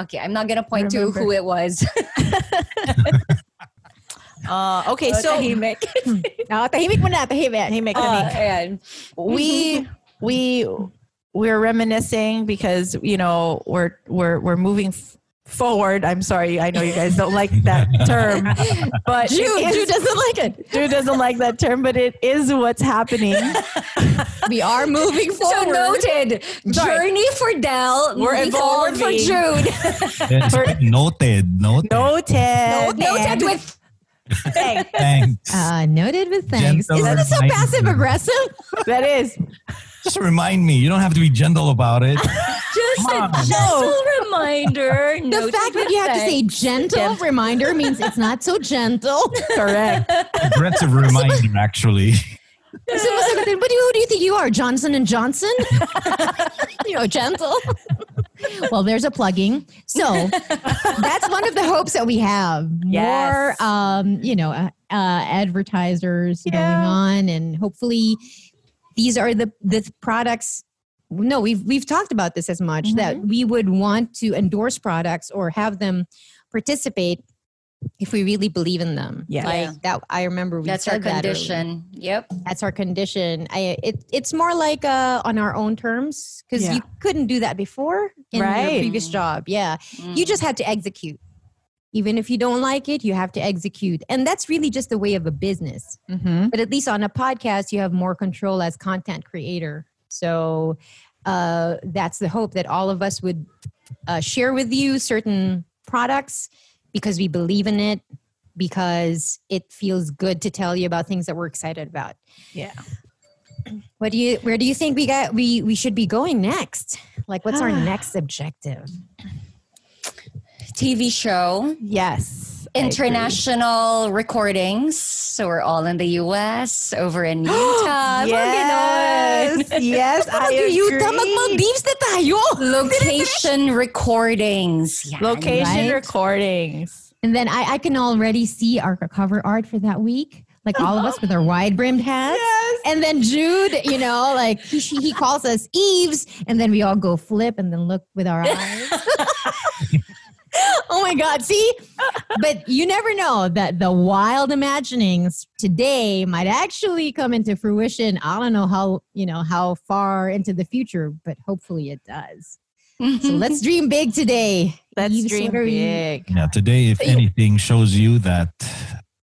[SPEAKER 3] okay, I'm not going to point to who it was.
[SPEAKER 2] Uh, okay, so
[SPEAKER 3] tahimik.
[SPEAKER 4] Oh, tahimik mo na, tahimik.
[SPEAKER 2] Tahimik,
[SPEAKER 3] Uh,
[SPEAKER 2] tahimik. we we we're reminiscing because you know we're we're we're moving f- forward. I'm sorry, I know you guys don't like that term, but it
[SPEAKER 4] Jude,
[SPEAKER 2] is-
[SPEAKER 4] Jude doesn't like it.
[SPEAKER 2] Jude doesn't like that term, but it is what's happening.
[SPEAKER 4] We are moving forward.
[SPEAKER 3] So
[SPEAKER 4] forward.
[SPEAKER 3] noted.
[SPEAKER 2] Sorry.
[SPEAKER 3] Journey for Del.
[SPEAKER 2] We're
[SPEAKER 3] moving forward for
[SPEAKER 2] evolving.
[SPEAKER 3] Jude.
[SPEAKER 5] Yes, noted. Noted.
[SPEAKER 2] Noted.
[SPEAKER 3] noted with
[SPEAKER 2] Thanks.
[SPEAKER 5] Thanks.
[SPEAKER 4] Uh, noted with thanks.
[SPEAKER 5] Gentle
[SPEAKER 4] Isn't it so passive aggressive?
[SPEAKER 2] That is.
[SPEAKER 5] Just remind me. You don't have to be gentle about it.
[SPEAKER 3] just
[SPEAKER 5] Come
[SPEAKER 3] a
[SPEAKER 5] on.
[SPEAKER 3] gentle reminder.
[SPEAKER 4] The
[SPEAKER 3] noted
[SPEAKER 4] fact that
[SPEAKER 3] with
[SPEAKER 4] you have to say
[SPEAKER 3] thanks.
[SPEAKER 4] gentle reminder means it's not so gentle.
[SPEAKER 2] Correct.
[SPEAKER 5] Aggressive reminder, actually.
[SPEAKER 4] So sumasagutin, but who do you think you are? Johnson and Johnson? you know, gentle. Well, there's a plugging. So that's one of the hopes that we have.
[SPEAKER 2] Yes.
[SPEAKER 4] More, um, you know, uh, uh, advertisers going on, and hopefully, these are the the products. No, we've we've talked about this as much that we would want to endorse products or have them participate if we really believe in them.
[SPEAKER 2] Yeah.
[SPEAKER 4] like that. I remember we
[SPEAKER 3] That's our
[SPEAKER 4] said that earlier
[SPEAKER 3] condition. Yep.
[SPEAKER 4] that's our condition. I it it's more like uh on our own terms because
[SPEAKER 2] Yeah.
[SPEAKER 4] you couldn't do that before in
[SPEAKER 2] Right.
[SPEAKER 4] your previous job. Yeah, you just had to execute. Even if you don't like it, you have to execute, and that's really just the way of a business.
[SPEAKER 2] Mm-hmm.
[SPEAKER 4] But at least on a podcast, you have more control as content creator. So uh, that's the hope that all of us would uh, share with you certain products because we believe in it, because it feels good to tell you about things that we're excited about.
[SPEAKER 2] Yeah.
[SPEAKER 4] What do you? Where do you think we got? We we should be going next? Like, what's our next objective?
[SPEAKER 3] TV show.
[SPEAKER 2] Yes. I agree.
[SPEAKER 3] international recordings. So we're all in the US, over in Utah. Mga
[SPEAKER 2] Yes. Yes. I
[SPEAKER 4] Utah,
[SPEAKER 2] agree.
[SPEAKER 4] mag-Maldives na tayo.
[SPEAKER 3] Location recordings. Yan.
[SPEAKER 2] Location
[SPEAKER 4] Right?
[SPEAKER 2] recordings.
[SPEAKER 4] And then I, I can already see our cover art for that week. Like all of us with our wide brimmed hats.
[SPEAKER 2] Yes.
[SPEAKER 4] And then Jude, you know, like he, he calls us Eves. And then we all go flip and then look with our eyes. oh my God. See? But you never know that the wild imaginings today might actually come into fruition. I don't know how, you know, how far into the future, but hopefully it does. So let's dream big today.
[SPEAKER 2] Let's
[SPEAKER 4] Eves,
[SPEAKER 2] dream
[SPEAKER 4] what are you-
[SPEAKER 2] big.
[SPEAKER 5] Yeah, today, if anything, shows you that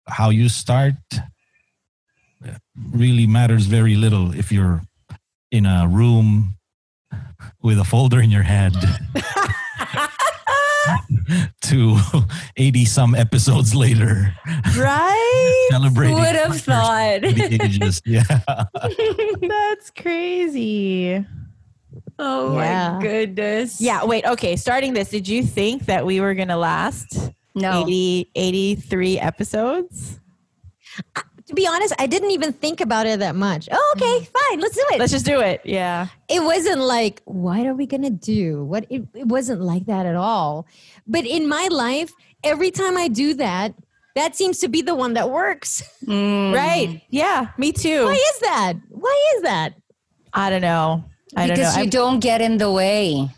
[SPEAKER 5] how you start really matters very little if you're in a room with a folder in your head to 80 some episodes later
[SPEAKER 2] Right?
[SPEAKER 5] celebrating
[SPEAKER 3] Who would have thought?
[SPEAKER 5] ages. Yeah.
[SPEAKER 2] That's crazy.
[SPEAKER 3] Oh
[SPEAKER 4] Yeah.
[SPEAKER 3] my goodness.
[SPEAKER 2] Yeah, wait, okay. Starting this, did you think that we were going to last
[SPEAKER 3] No.
[SPEAKER 2] 80, 83 episodes?
[SPEAKER 4] To be honest, I didn't even think about it that much. Oh, okay, mm. fine, let's do it.
[SPEAKER 2] Let's just do it. Yeah.
[SPEAKER 4] it wasn't like, what are we gonna do? What it, it wasn't like that at all. But in my life, every time I do that, that seems to be the one that works.
[SPEAKER 3] Mm.
[SPEAKER 2] Right. Yeah, me too.
[SPEAKER 4] Why is that? Why is that?
[SPEAKER 2] I don't know. I don't know.
[SPEAKER 3] Because you
[SPEAKER 2] I'm-
[SPEAKER 3] don't get in the way.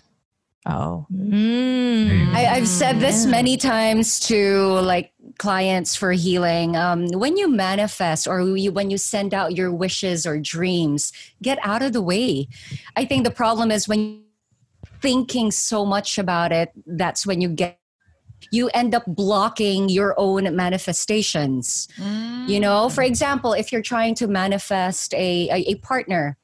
[SPEAKER 2] oh.
[SPEAKER 4] Mm.
[SPEAKER 3] I, I've said this many times to like clients for healing. Um, when you manifest or you, when you send out your wishes or dreams, get out of the way. I think the problem is when you're thinking so much about it, that's when you get you end up blocking your own manifestations. You know, mm. for example, if you're trying to manifest a, a, a partner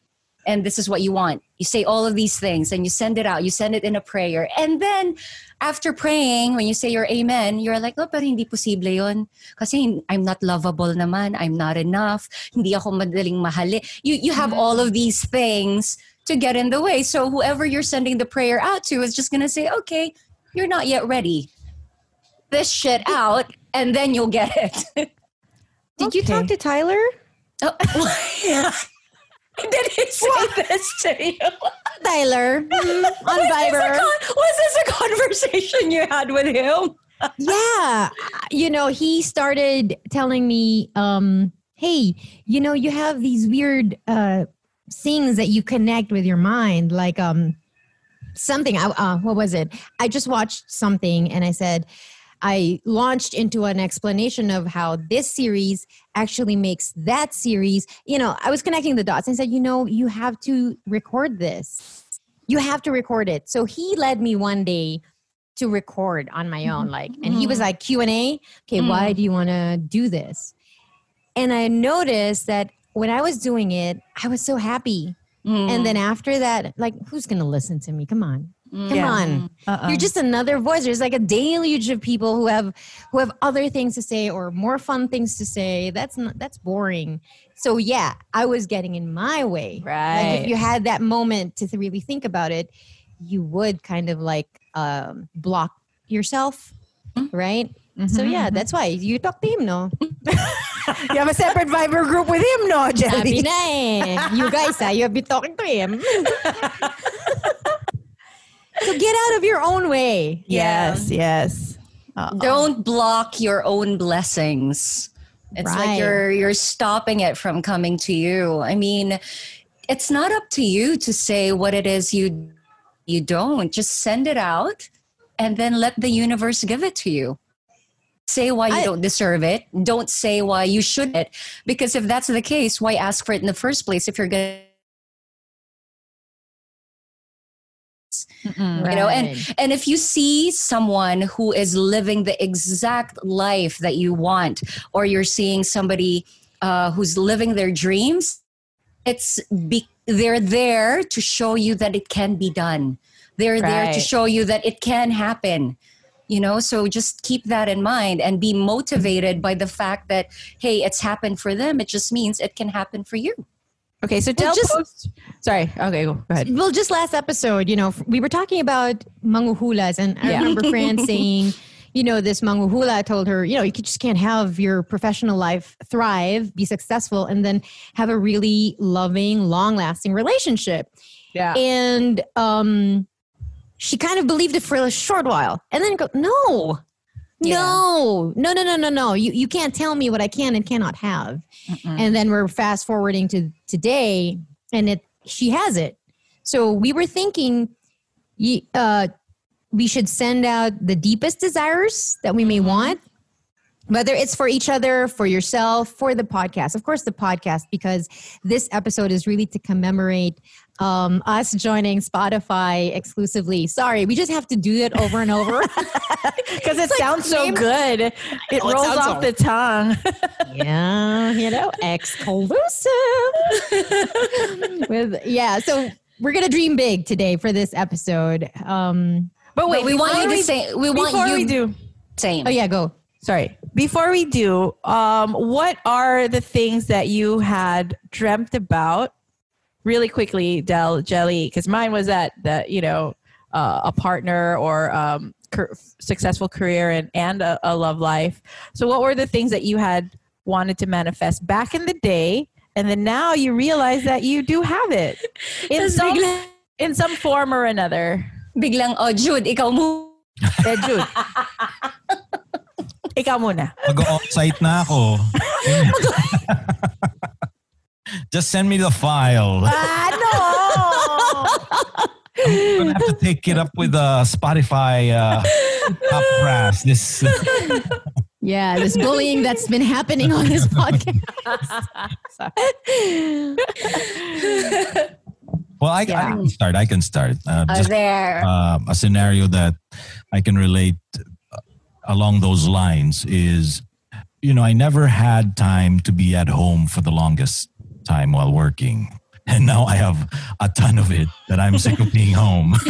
[SPEAKER 3] and this is what you want, you say all of these things and you send it out, you send it in a prayer. And then after praying, when you say your amen, you're like, oh, pero hindi posible yun. Kasi I'm not lovable naman. I'm not enough. Hindi ako madaling mahali. You, you have mm. all of these things to get in the way. So whoever you're sending the prayer out to is just going to say, okay, you're not yet ready. This shit out and then you'll get it.
[SPEAKER 4] Did you talk to Tyler?
[SPEAKER 3] oh, Did he say this to you?
[SPEAKER 4] Tyler mm, on
[SPEAKER 3] Was this,
[SPEAKER 4] Viber.
[SPEAKER 3] con- was this a conversation you had with him?
[SPEAKER 4] yeah you know he started telling me um hey you know you have these weird uh things that you connect with your mind like um something I, uh, what was it? I just watched something and i said i launched into an explanation of how this series actually makes that series. You know i was connecting the dots. And said you know you have to record this. You have to record it. So he led me one day to record on my own like and he was like q&a okay why do you want to do this? And i noticed that when i was doing it i was so happy. And then mm. after that like who's gonna listen to me? Come on. Mm. Come
[SPEAKER 2] Yeah.
[SPEAKER 4] on.
[SPEAKER 2] Uh-uh.
[SPEAKER 4] you're just another voice. There's like a deluge of people who have who have other things to say or more fun things to say. That's not that's boring. So yeah i was getting in my way. Like
[SPEAKER 2] Right.
[SPEAKER 4] if you had that moment to th- really think about it you would kind of like um, block yourself mm-hmm. right so yeah that's why you talk to him no
[SPEAKER 2] you have a separate Viber group with him, no,
[SPEAKER 4] Sabi
[SPEAKER 2] Jelly?
[SPEAKER 4] na eh. you guys ah, you have been talking to him so get out of your own way
[SPEAKER 2] Yes, yes. Uh-uh.
[SPEAKER 3] Don't block your own blessings. It's
[SPEAKER 4] Right.
[SPEAKER 3] like you're you're stopping it from coming to you. I mean, it's not up to you to say what it is you you don't. Just send it out and then let the universe give it to you. Say why you
[SPEAKER 4] I-
[SPEAKER 3] don't deserve it. Don't say why you shouldn't. Because if that's the case, why ask for it in the first place if you're gonna you know and
[SPEAKER 4] Right.
[SPEAKER 3] and if you see someone who is living the exact life that you want or you're seeing somebody uh, who's living their dreams it's be, they're there to show you that it can be done they're there to show you that it can happen you know so just keep that in mind and be motivated by the fact that hey it's happened for them it just means it can happen for you
[SPEAKER 2] Okay, so tell
[SPEAKER 4] just-
[SPEAKER 2] post. Sorry. Okay, go, go ahead.
[SPEAKER 4] well, just last episode, you know, we were talking about manguhulas, and I
[SPEAKER 2] Yeah.
[SPEAKER 4] remember Fran saying, you know, this manguhula told her, you know, you just can't have your professional life thrive, be successful, and then have a really loving, long-lasting relationship.
[SPEAKER 2] Yeah.
[SPEAKER 4] And um, she kind of believed it for a short while, and then go, no.
[SPEAKER 3] Yeah.
[SPEAKER 4] No, no, no, no, no, no. You, you can't tell me what I can and cannot have. And then we're fast forwarding to today, and it she has it. So we were thinking, uh, we should send out the deepest desires that we may want, whether it's for each other, for yourself, for the podcast. Of course, the podcast, because this episode is really to commemorate um, us joining Spotify exclusively. Sorry, we just have to do it over and over.
[SPEAKER 2] Because it sounds so
[SPEAKER 4] name-
[SPEAKER 2] good. It
[SPEAKER 4] Oh, it
[SPEAKER 2] rolls
[SPEAKER 4] sounds
[SPEAKER 2] off
[SPEAKER 4] so-
[SPEAKER 2] the tongue.
[SPEAKER 4] yeah, you know, exclusive. With yeah, so we're gonna dream big today for this episode. Um,
[SPEAKER 2] But
[SPEAKER 3] Wait,
[SPEAKER 2] wait,
[SPEAKER 3] we want
[SPEAKER 2] before
[SPEAKER 3] you
[SPEAKER 2] we-
[SPEAKER 3] to say. We want you
[SPEAKER 2] we do,
[SPEAKER 3] same.
[SPEAKER 4] oh yeah, go.
[SPEAKER 2] sorry. Before we do, um, what are the things that you had dreamt about? Really quickly, Del Jelly, because mine was that that you know uh, a partner or um, car- successful career and and a, a love life. So, what were the things that you had wanted to manifest back in the day, and then now you realize that you do have it in some
[SPEAKER 3] bigla-
[SPEAKER 2] in some form or another?
[SPEAKER 3] Biglang, oh Jude, ikaw mo.
[SPEAKER 2] Eh, Jude. Ikaw muna.
[SPEAKER 5] Mag-on-site na ako. Just send me the file.
[SPEAKER 2] Ah, no!
[SPEAKER 5] I'm gonna have to take it up with uh, Spotify uh, top brass. This
[SPEAKER 4] Yeah, this bullying that's been happening on this podcast.
[SPEAKER 5] well, I, I can start. I can start. Uh,
[SPEAKER 3] Oh,
[SPEAKER 5] just
[SPEAKER 3] there.
[SPEAKER 5] um, a scenario that I can relate uh, along those lines is, you know, I never had time to be at home for the longest time while working. And now I have a ton of it that I'm sick of being home.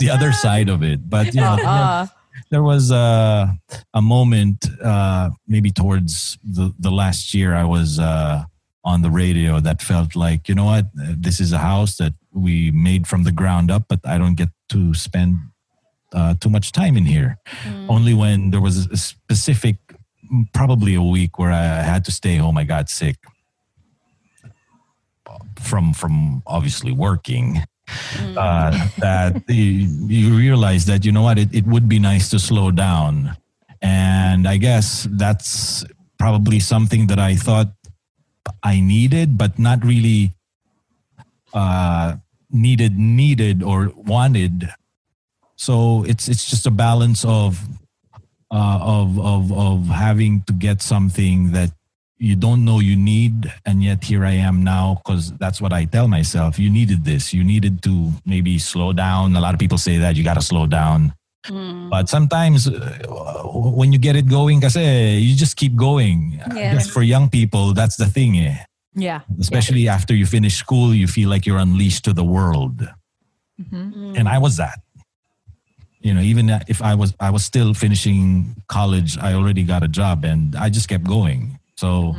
[SPEAKER 5] the other side of it. But, you know,
[SPEAKER 2] Uh,
[SPEAKER 5] there was a, a moment uh, maybe towards the, the last year I was uh, on the radio that felt like, you know what, this is a house that we made from the ground up, but I don't get to spend uh, too much time in here. Only when there was a specific, probably a week where I had to stay home, I got sick from from obviously working. Uh, that you, you realize that you know what it, it would be nice to slow down. And i guess that's probably something that i thought i needed but not really uh, needed needed or wanted. So it's it's just a balance of uh, of of of having to get something that you don't know you need and yet here i am now because that's what i tell myself you needed this. You needed to maybe slow down. A lot of people say that you got to slow down. But sometimes uh, when you get it going kasi, you just keep going. I
[SPEAKER 3] Yeah.
[SPEAKER 5] guess for young people that's the thing eh.
[SPEAKER 2] yeah.
[SPEAKER 5] especially after you finish school you feel like you're unleashed to the world. And i was that you know even if i was i was still finishing college i already got a job and i just kept going so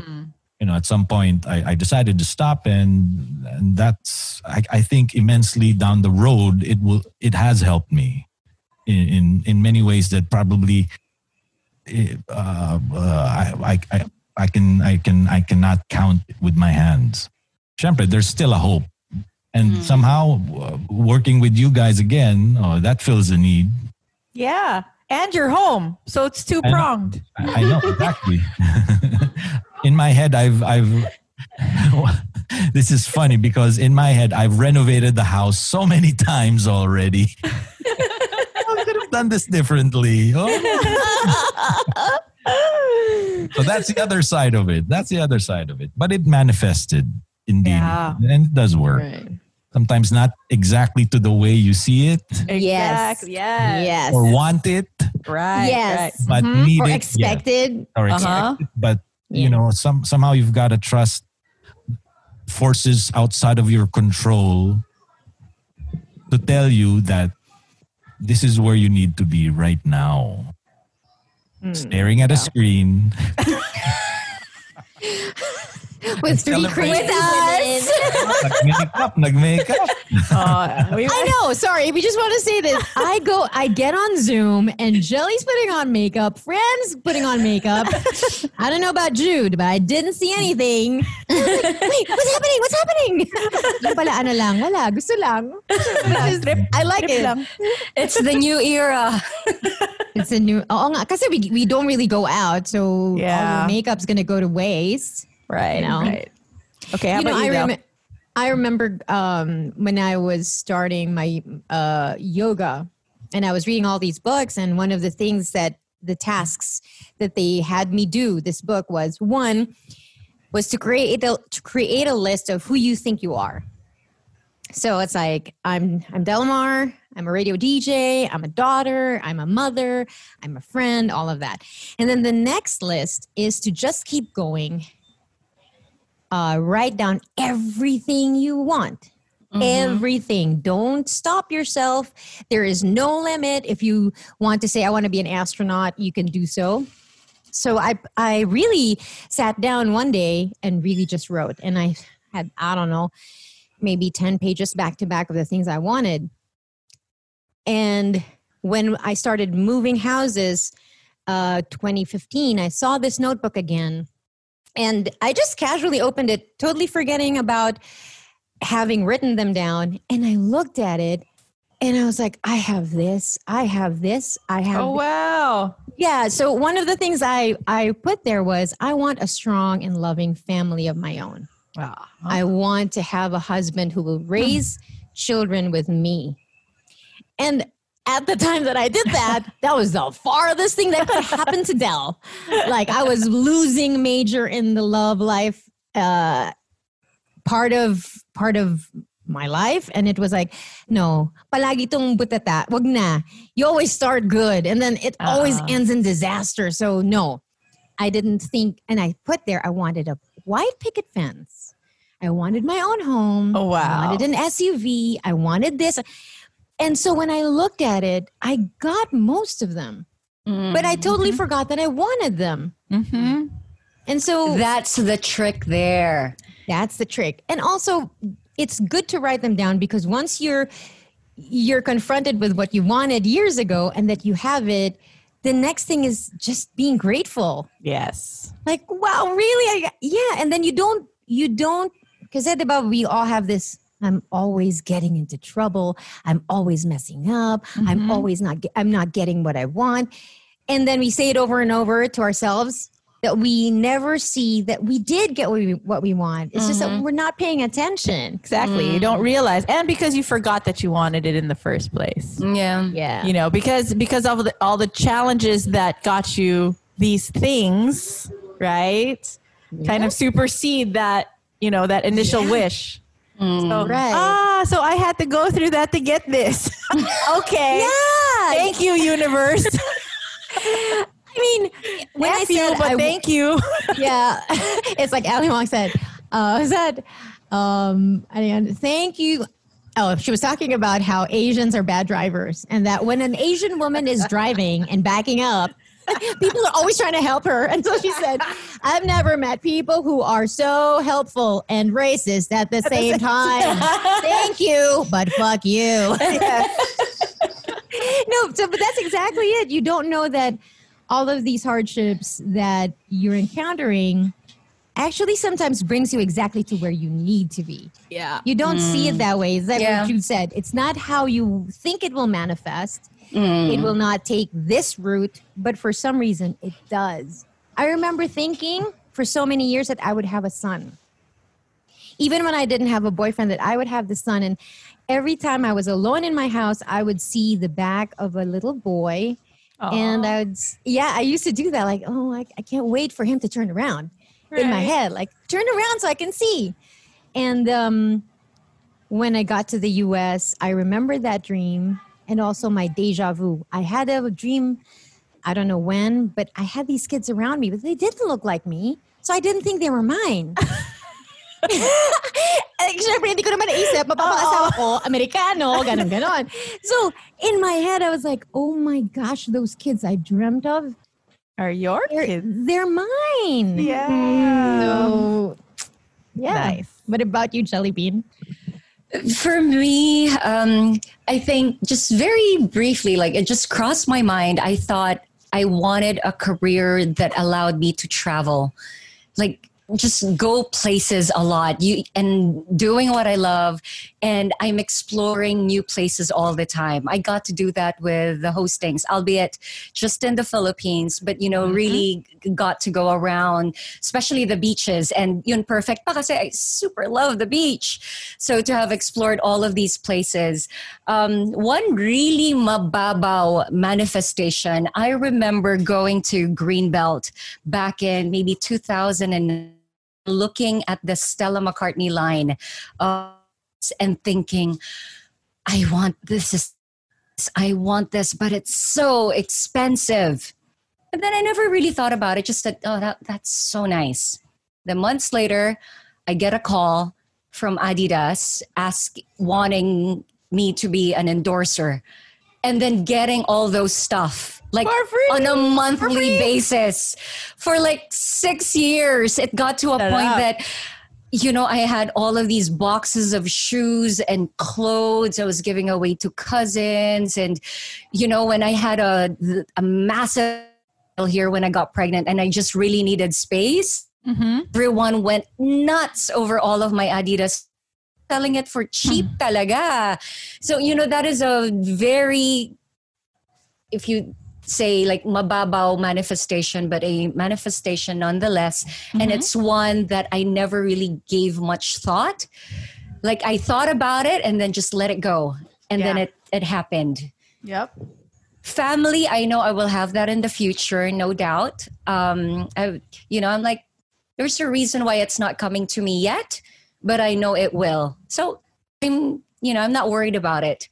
[SPEAKER 5] you know at some point i, I decided to stop and and that's I, I think immensely down the road it will it has helped me in in, in many ways that probably eh, uh, uh, I, I, I can I can I cannot count with my hands. Syempre, there's still a hope. And somehow uh, working with you guys again, oh, that fills a need.
[SPEAKER 2] Yeah. And you're home. So it's two pronged.
[SPEAKER 5] I, I know exactly. in my head, I've I've. this is funny because in my head, I've renovated the house so many times already. I could have done this differently. Oh. so that's the other side of it. That's the other side of it. But it manifested indeed,
[SPEAKER 2] Yeah.
[SPEAKER 5] and it does work. Sometimes not exactly to the way you see it
[SPEAKER 2] Exactly. Yes.
[SPEAKER 4] Yes.
[SPEAKER 5] or want it,
[SPEAKER 2] Right.
[SPEAKER 4] yes.
[SPEAKER 5] but
[SPEAKER 4] Mhm.
[SPEAKER 5] need
[SPEAKER 4] or
[SPEAKER 5] it. yeah.
[SPEAKER 4] expected.
[SPEAKER 5] or
[SPEAKER 2] Uh-huh.
[SPEAKER 5] expected, but you know, some somehow you've got to trust forces outside of your control to tell you that this is where you need to be right now.
[SPEAKER 2] Hmm.
[SPEAKER 5] Staring at a screen,
[SPEAKER 4] With three
[SPEAKER 5] Celebrate.
[SPEAKER 4] crazy
[SPEAKER 3] With
[SPEAKER 4] women.
[SPEAKER 5] nag-makeup, nag-makeup.
[SPEAKER 2] Uh, we,
[SPEAKER 4] I know. Sorry, we just want to say this. I go, I get on Zoom, and Jelly's putting on makeup. Fran's putting on makeup. I don't know about Jude, but I didn't see anything. Like, Wait, what's happening? What's happening? Yung pala, ano lang, wala, gusto lang. Which I like it.
[SPEAKER 3] It's the new era.
[SPEAKER 4] It's a new. Oo nga, kasi we we don't really go out, so all
[SPEAKER 2] Yeah.
[SPEAKER 4] the makeup's gonna go to waste.
[SPEAKER 2] Right.
[SPEAKER 4] You know?
[SPEAKER 2] Right. Okay. How
[SPEAKER 4] you know,
[SPEAKER 2] about
[SPEAKER 4] I
[SPEAKER 2] you, Del?
[SPEAKER 4] remember. I remember um, when I was starting my uh, yoga, and I was reading all these books, and one of the things that the tasks that they had me do this book was one was to create a, to create a list of who you think you are. So it's like I'm I'm Delamar, I'm a radio DJ, I'm a daughter, I'm a mother, I'm a friend, all of that. And then the next list is to just keep going. Uh, write down everything you want. Everything. Don't stop yourself. There is no limit. If you want to say, I want to be an astronaut, you can do so. So I, I really sat down one day and really just wrote. And I had, I don't know, maybe 10 pages back to back of the things I wanted. And when I started moving houses, uh, 2015, I saw this notebook again. And I just casually opened it, totally forgetting about having written them down. And I looked at it and I was like, I have this, I have this, I have.
[SPEAKER 2] Oh wow.
[SPEAKER 4] Yeah. So one of the things I, I put there was I want a strong and loving family of my own.
[SPEAKER 2] Wow.
[SPEAKER 4] I want to have a husband who will hmm. raise children with me. And at the time that I did that, that was the farthest thing that could happen to Del. Like I was losing major in the love life uh, part of part of my life, and it was like, no, palagi tong butata, wag na. You always start good, and then it always
[SPEAKER 2] Ah.
[SPEAKER 4] ends in disaster. So no, I didn't think, and I put there, I wanted a white picket fence. I wanted my own home.
[SPEAKER 2] Oh, wow.
[SPEAKER 4] I wanted an SUV. I wanted this. And so when I looked at it, I got most of them, but I totally forgot that I wanted them.
[SPEAKER 2] Mm-hmm.
[SPEAKER 4] And so
[SPEAKER 3] That's the trick there.
[SPEAKER 4] that's the trick. And also it's good to write them down because once you're you're confronted with what you wanted years ago and that you have it, the next thing is just being grateful.
[SPEAKER 2] Yes.
[SPEAKER 4] Like, wow, really? I, yeah. And then you don't, you don't, because at about we all have this. I'm always getting into trouble. I'm always messing up. I'm mm-hmm. always not. Get, I'm not getting what I want. And then we say it over and over to ourselves that we never see that we did get what we, what we want. It's just that mm-hmm. we're not paying attention.
[SPEAKER 2] Exactly. You don't mm. realize, and because you forgot that you wanted it in the first place.
[SPEAKER 3] Yeah.
[SPEAKER 4] Yeah.
[SPEAKER 2] You know, because because of the, all the challenges that got you these things, right? Kind of supersede that you know that initial wish. So,
[SPEAKER 4] Right.
[SPEAKER 2] Ah, so I had to go through that to get this. okay.
[SPEAKER 4] Yeah.
[SPEAKER 2] Thank you, universe.
[SPEAKER 4] I mean, when I
[SPEAKER 2] F you,
[SPEAKER 4] said
[SPEAKER 2] but
[SPEAKER 4] I,
[SPEAKER 2] thank you.
[SPEAKER 4] yeah, it's like Ali Wong said. Uh, said, um, and thank you. Oh, she was talking about how Asians are bad drivers, and that when an Asian woman is driving and backing up, people are always trying to help her. And so she said, "I've never met people who are so helpful and racist at the same time. thank you, but fuck you." no, so but that's exactly it. You don't know that all of these hardships that you're encountering actually sometimes brings you exactly to where you need to be.
[SPEAKER 2] Yeah.
[SPEAKER 4] You don't see it mm. that way. Is that
[SPEAKER 3] Yeah.
[SPEAKER 4] what you said? It's not how you think it will manifest. It will not take this route, but for some reason it does. I remember thinking for so many years that I would have a son. Even when I didn't have a boyfriend, that I would have the son. And every time I was alone in my house, I would see the back of a little boy. And I would, yeah, I used to do that. Like, oh, I, I can't wait for him to turn around in my head. Like, turn around so I can see. And um, when I got to the US, I remember that dream and also my deja vu. I had a dream, I don't know when, but I had these kids around me, but they didn't look like me. So I didn't think they were mine. Eh, Siyempre, hindi ko naman naisip, mapapakasawa ko, Amerikano, ganun, ganon. So, in my head, I was like, oh my gosh, those kids I dreamt of,
[SPEAKER 2] Are your
[SPEAKER 4] they're,
[SPEAKER 2] kids?
[SPEAKER 4] they're mine.
[SPEAKER 2] Yeah.
[SPEAKER 4] So, yeah.
[SPEAKER 2] Nice.
[SPEAKER 4] What about you, Jelly Bean?
[SPEAKER 3] For me, um, I think just very briefly, like it just crossed my mind. I thought I wanted a career that allowed me to travel, like just go places a lot. You and doing what I love, and I'm exploring new places all the time. I got to do that with the hostings, albeit just in the Philippines, but you know, really got to go around, especially the beaches. And yun perfect pa kasi I super love the beach. So to have explored all of these places, um, one really mababaw manifestation, I remember going to Greenbelt back in maybe 2009 looking at the Stella McCartney line uh, and thinking, I want this is I want this, but it's so expensive. And then I never really thought about it. Just said, oh, that, that's so nice. Then months later, I get a call from Adidas ask wanting me to be an endorser and then getting all those stuff like on a monthly basis for like six years it got to a
[SPEAKER 2] Shut
[SPEAKER 3] point
[SPEAKER 2] up.
[SPEAKER 3] that you know i had all of these boxes of shoes and clothes i was giving away to cousins and you know when i had a a massive here when i got pregnant and i just really needed space
[SPEAKER 2] Mm-hmm.
[SPEAKER 3] everyone went nuts over all of my Adidas selling it for cheap talaga. So, you know, that is a very, if you say like mababaw manifestation, but a manifestation nonetheless. And it's one that I never really gave much thought. Like I thought about it and then just let it go. And then it, it happened
[SPEAKER 2] Yep.
[SPEAKER 3] family i know i will have that in the future no doubt um I, you know i'm like there's a reason why it's not coming to me yet but i know it will so i'm you know i'm not worried about it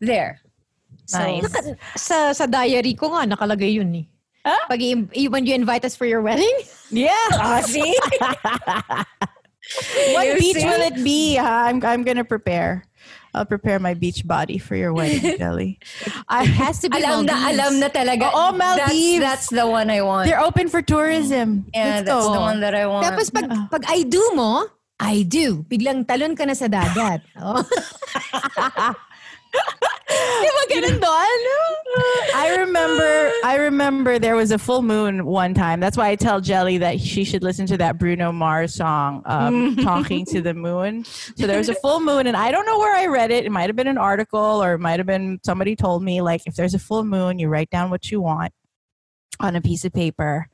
[SPEAKER 3] there so
[SPEAKER 2] Nice.
[SPEAKER 4] Naka- sa, sa diary ko nga, nakalagay yun eh.
[SPEAKER 2] Huh?
[SPEAKER 4] Pag i- when you invite us for your wedding,
[SPEAKER 2] Yeah.
[SPEAKER 3] ah, see
[SPEAKER 2] what
[SPEAKER 3] You
[SPEAKER 2] beach
[SPEAKER 3] see?
[SPEAKER 2] will it be? huh? I'm I'm gonna prepare. I'll prepare my beach body for your wedding, Jelly. I
[SPEAKER 4] has to be
[SPEAKER 3] alam na
[SPEAKER 4] Maldives.
[SPEAKER 3] alam na talaga
[SPEAKER 2] Oo, Maldives.
[SPEAKER 3] that's, that's the one i want
[SPEAKER 2] They're open for tourism.
[SPEAKER 3] yeah
[SPEAKER 2] Let's
[SPEAKER 3] that's
[SPEAKER 2] go.
[SPEAKER 3] the one that i want
[SPEAKER 4] Tapos pag, pag I do mo, I do. Biglang talon ka na sa dagat. Oh. Di ba ganun doon?
[SPEAKER 2] I remember I remember there was a full moon one time. That's why I tell Jelly that she should listen to that Bruno Mars song, um, Talking to the Moon. So there was a full moon and I don't know where I read it. It might have been an article or it might have been somebody told me like if there's a full moon, you write down what you want on a piece of paper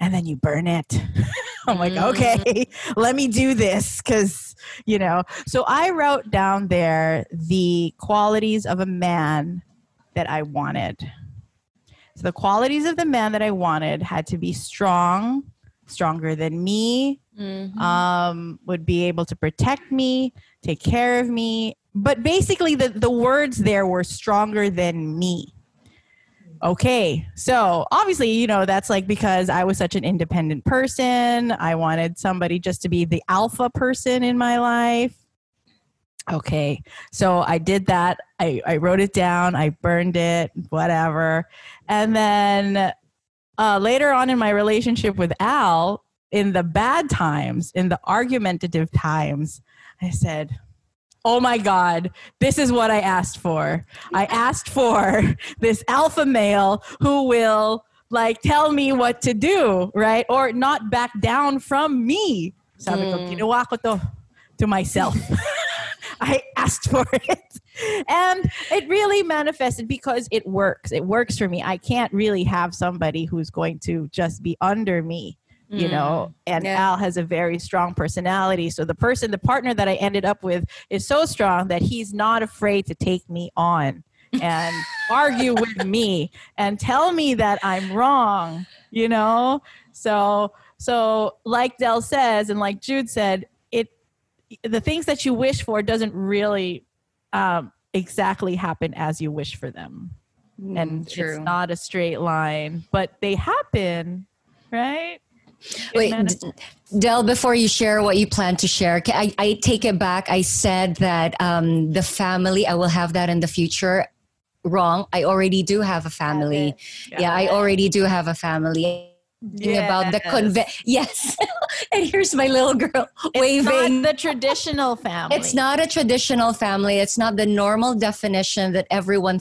[SPEAKER 2] and then you burn it. I'm like,
[SPEAKER 3] Mm.
[SPEAKER 2] okay, let me do this because, you know. So I wrote down there the qualities of a man that I wanted. So the qualities of the man that I wanted had to be strong, stronger than me,
[SPEAKER 3] Mhm.
[SPEAKER 2] um, would be able to protect me, take care of me. But basically, the, the words there were stronger than me. Okay, so obviously, you know, that's like because I was such an independent person. I wanted somebody just to be the alpha person in my life. Okay, so I did that. I, I wrote it down, I burned it, whatever. And then uh, later on in my relationship with Al, in the bad times, in the argumentative times, I said, Oh my God, this is what I asked for. I asked for this alpha male who will like tell me what to do, right? Or not back down from me. Sabi ko, ginawa ko to to myself. I asked for it. And it really manifested because it works. It works for me. I can't really have somebody who's going to just be under me, you know. And
[SPEAKER 3] Yeah.
[SPEAKER 2] Al has a very strong personality. So the person, the partner that I ended up with is so strong that he's not afraid to take me on and argue with me and tell me that I'm wrong, you know? So so like Del says and like Jude said, it the things that you wish for doesn't really um, exactly happen as you wish for them. And
[SPEAKER 3] Mm, true.
[SPEAKER 2] it's not a straight line, but they happen, right? It
[SPEAKER 3] Wait,
[SPEAKER 2] manif-
[SPEAKER 3] D- Del, before you share what you plan to share, I, I take it back. I said that um, the family, I will have that in the future. Wrong. I already do have a family. Yeah, I already do have a family. Thinking About the
[SPEAKER 2] Yes.
[SPEAKER 3] conve- Yes. and here's my little girl
[SPEAKER 2] It's
[SPEAKER 3] waving.
[SPEAKER 2] not the traditional family.
[SPEAKER 3] It's not a traditional family. It's not the normal definition that everyone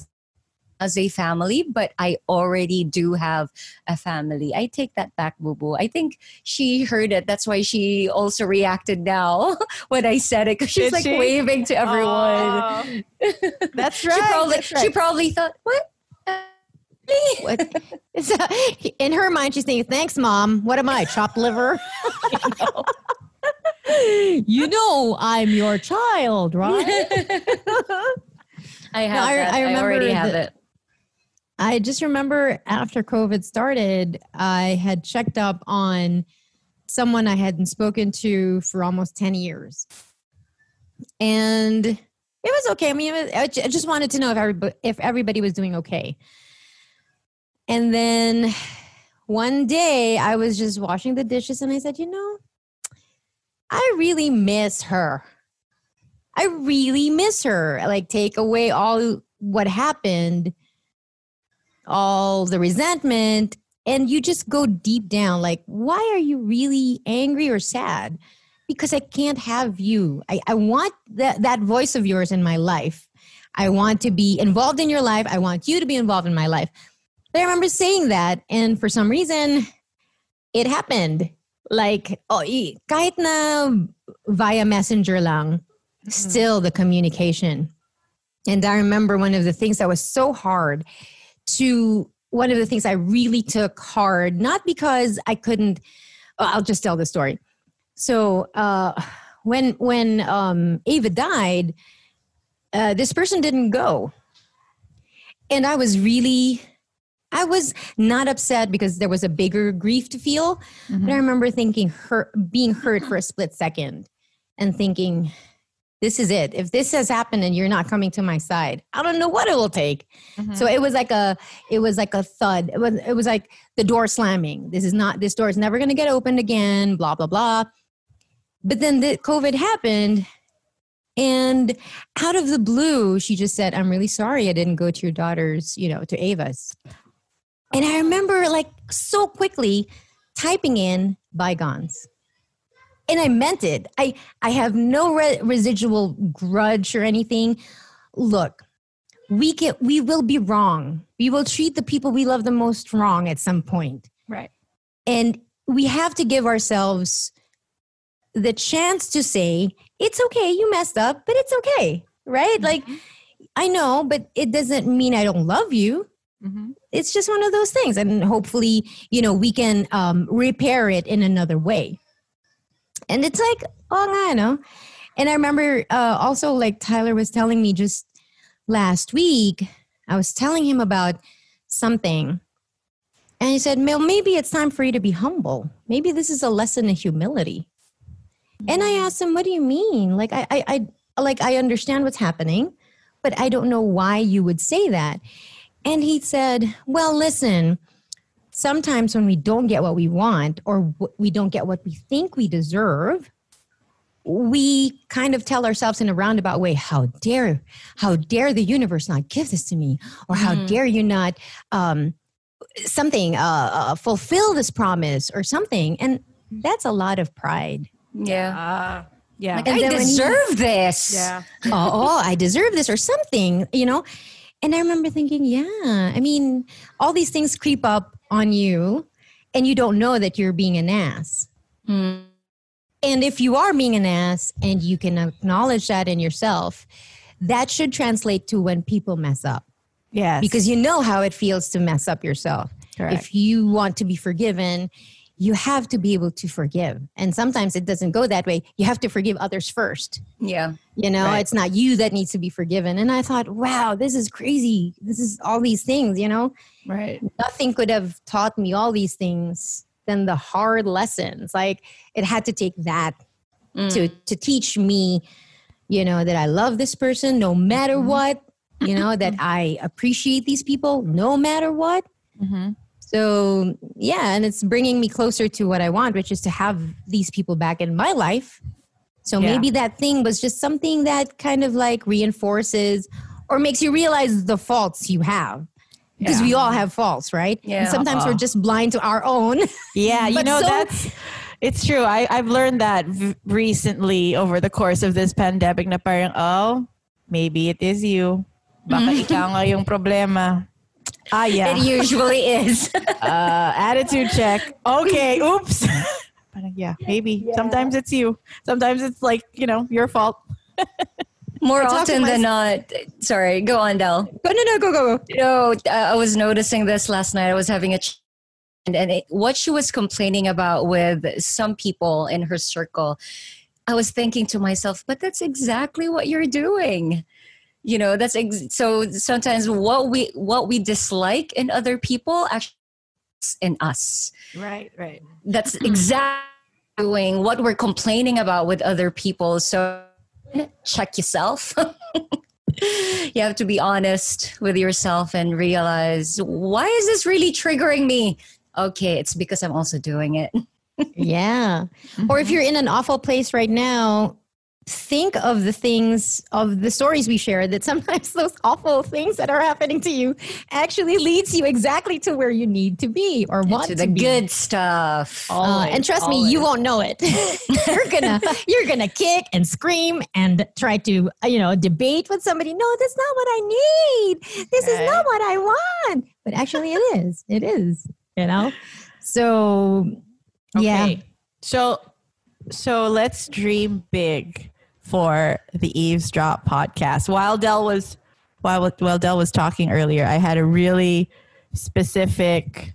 [SPEAKER 3] as a family, but I already do have a family. I take that back, Boo Boo. I think she heard it. That's why she also reacted now when I said it because she's
[SPEAKER 2] Did
[SPEAKER 3] like
[SPEAKER 2] she?
[SPEAKER 3] waving to everyone.
[SPEAKER 2] Oh, that's right.
[SPEAKER 3] she probably
[SPEAKER 2] that's right.
[SPEAKER 3] she probably thought, what?
[SPEAKER 4] What? Uh, in her mind, she's thinking, "Thanks, mom. What am I, chopped liver?" you know, I'm your child, right?
[SPEAKER 3] I have
[SPEAKER 4] I-
[SPEAKER 3] that.
[SPEAKER 4] I
[SPEAKER 3] I,
[SPEAKER 4] remember
[SPEAKER 3] already have it.
[SPEAKER 4] I just remember after COVID started, I had checked up on someone I hadn't spoken to for almost 10 years. And it was okay. I mean, was, I just wanted to know if everybody, if everybody was doing okay. And then one day I was just washing the dishes and I said, you know, I really miss her. I really miss her. Like, take away all what happened, all the resentment, and you just go deep down. Like, why are you really angry or sad? Because I can't have you. I, I want that, that voice of yours in my life. I want to be involved in your life. I want you to be involved in my life. But I remember saying that, and for some reason, it happened. Like, oh, kahit na via messenger lang, mm-hmm. still the communication. And I remember one of the things that was so hard to, one of the things I really took hard, not because I couldn't, I'll just tell the story. So uh, when when um, Ava died, uh, this person didn't go, and I was really, I was not upset because there was a bigger grief to feel. But I remember thinking hurt, being hurt for a split second, and thinking, "This is it. If this has happened and you're not coming to my side, I don't know what it will take." So mm-hmm. it was like a, it was like a thud. It was, it was like the door slamming. This is not. This door is never going to get opened again. Blah blah blah. But then the COVID happened, and out of the blue, she just said, "I'm really sorry I didn't go to your daughter's, you know, to Ava's." And I oh. remember like so quickly typing in bygones. And I meant it. I I have no re- residual grudge or anything. Look, we can we will be wrong. We will treat the people we love the most wrong at some point.
[SPEAKER 2] Right.
[SPEAKER 4] And we have to give ourselves the chance to say, it's okay, you messed up, but it's okay. Right? Like I know, but it doesn't mean I don't love you
[SPEAKER 2] Mm-hmm.
[SPEAKER 4] it's just one of those things and hopefully you know we can um, repair it in another way and it's like oh i know? And i remember uh, also like tyler was telling me just last week i was telling him about something. And he said well maybe it's time for you to be humble. Maybe this is a lesson in humility. And i asked him what do you mean? Like i i, I like i understand what's happening but i don't know why you would say that. And he said, Well, listen, sometimes when we don't get what we want or we don't get what we think we deserve, we kind of tell ourselves in a roundabout way, How dare, how dare the universe not give this to me? Or how dare you not um, something, uh, uh, fulfill this promise or something? And that's a lot of pride.
[SPEAKER 3] Yeah.
[SPEAKER 2] Ah, yeah.
[SPEAKER 3] Like,
[SPEAKER 4] And
[SPEAKER 3] I
[SPEAKER 4] then when he-
[SPEAKER 3] deserve this.
[SPEAKER 2] yeah.
[SPEAKER 4] oh, oh, I deserve this or something, you know? And I remember thinking, yeah, I mean, all these things creep up on you and you don't know that you're being an ass.
[SPEAKER 3] Mm.
[SPEAKER 4] And if you are being an ass and you can acknowledge that in yourself, that should translate to when people mess up
[SPEAKER 2] Yes.
[SPEAKER 4] because you know how it feels to mess up yourself.
[SPEAKER 2] Correct.
[SPEAKER 4] If you want to be forgiven, you have to be able to forgive. And sometimes it doesn't go that way. You have to forgive others first.
[SPEAKER 3] Yeah.
[SPEAKER 4] You know,
[SPEAKER 2] Right.
[SPEAKER 4] it's not you that needs to be forgiven. And I thought, wow, this is crazy. This is all these things, you know?
[SPEAKER 2] right.
[SPEAKER 4] Nothing could have taught me all these things than the hard lessons. Like it had to take that
[SPEAKER 3] Mm.
[SPEAKER 4] to to teach me, you know, that I love this person no matter what, you know, that I appreciate these people no matter what.
[SPEAKER 2] Mm-hmm.
[SPEAKER 4] So, yeah, and it's bringing me closer to what I want, which is to have these people back in my life. So
[SPEAKER 2] Yeah.
[SPEAKER 4] maybe that thing was just something that kind of like reinforces or makes you realize the faults you have. Because
[SPEAKER 2] Yeah.
[SPEAKER 4] we all have faults, right?
[SPEAKER 3] Yeah.
[SPEAKER 4] And sometimes we're uh-huh. just blind to our own.
[SPEAKER 2] Yeah, you know
[SPEAKER 4] so-
[SPEAKER 2] that's it's true. I I've learned that v- recently over the course of this pandemic na parang oh, maybe it is you. Baka mm-hmm. ikaw nga yung problema. Ah, yeah.
[SPEAKER 3] It usually is.
[SPEAKER 2] Uh, attitude check. Okay, oops. Parang, yeah, maybe. Sometimes it's you. Sometimes it's like, you know, your fault.
[SPEAKER 3] More
[SPEAKER 4] to
[SPEAKER 3] often
[SPEAKER 4] my-
[SPEAKER 3] than not. Sorry, go on, Del.
[SPEAKER 4] go, no, no, go, go, go.
[SPEAKER 3] You know, uh, I was noticing this last night. I was having a ch- and, and it, what she was complaining about with some people in her circle, I was thinking to myself, but that's exactly what you're doing. You know, that's ex- so sometimes what we what we dislike in other people actually in us.
[SPEAKER 2] Right, right.
[SPEAKER 3] That's exactly doing, what we're complaining about with other people. So check yourself. you have to be honest with yourself and realize why is this really triggering me? Okay, it's because I'm also doing it.
[SPEAKER 4] yeah. Or if mm-hmm. you're in an awful place right now, think of the things of the stories we share that sometimes those awful things that are happening to you actually leads you exactly to where you need to be or want
[SPEAKER 3] to
[SPEAKER 4] to,
[SPEAKER 3] the
[SPEAKER 4] be.
[SPEAKER 3] good stuff.
[SPEAKER 4] Uh, and trust me, you won't know it. you're gonna you're gonna kick and scream and try to uh, you know debate with somebody. No, that's not what I need. This is not what I want. But actually, it is. It is. You know. So yeah.
[SPEAKER 2] So so let's dream big for the eavesdrop podcast. While Del was while while Del was talking earlier, I had a really specific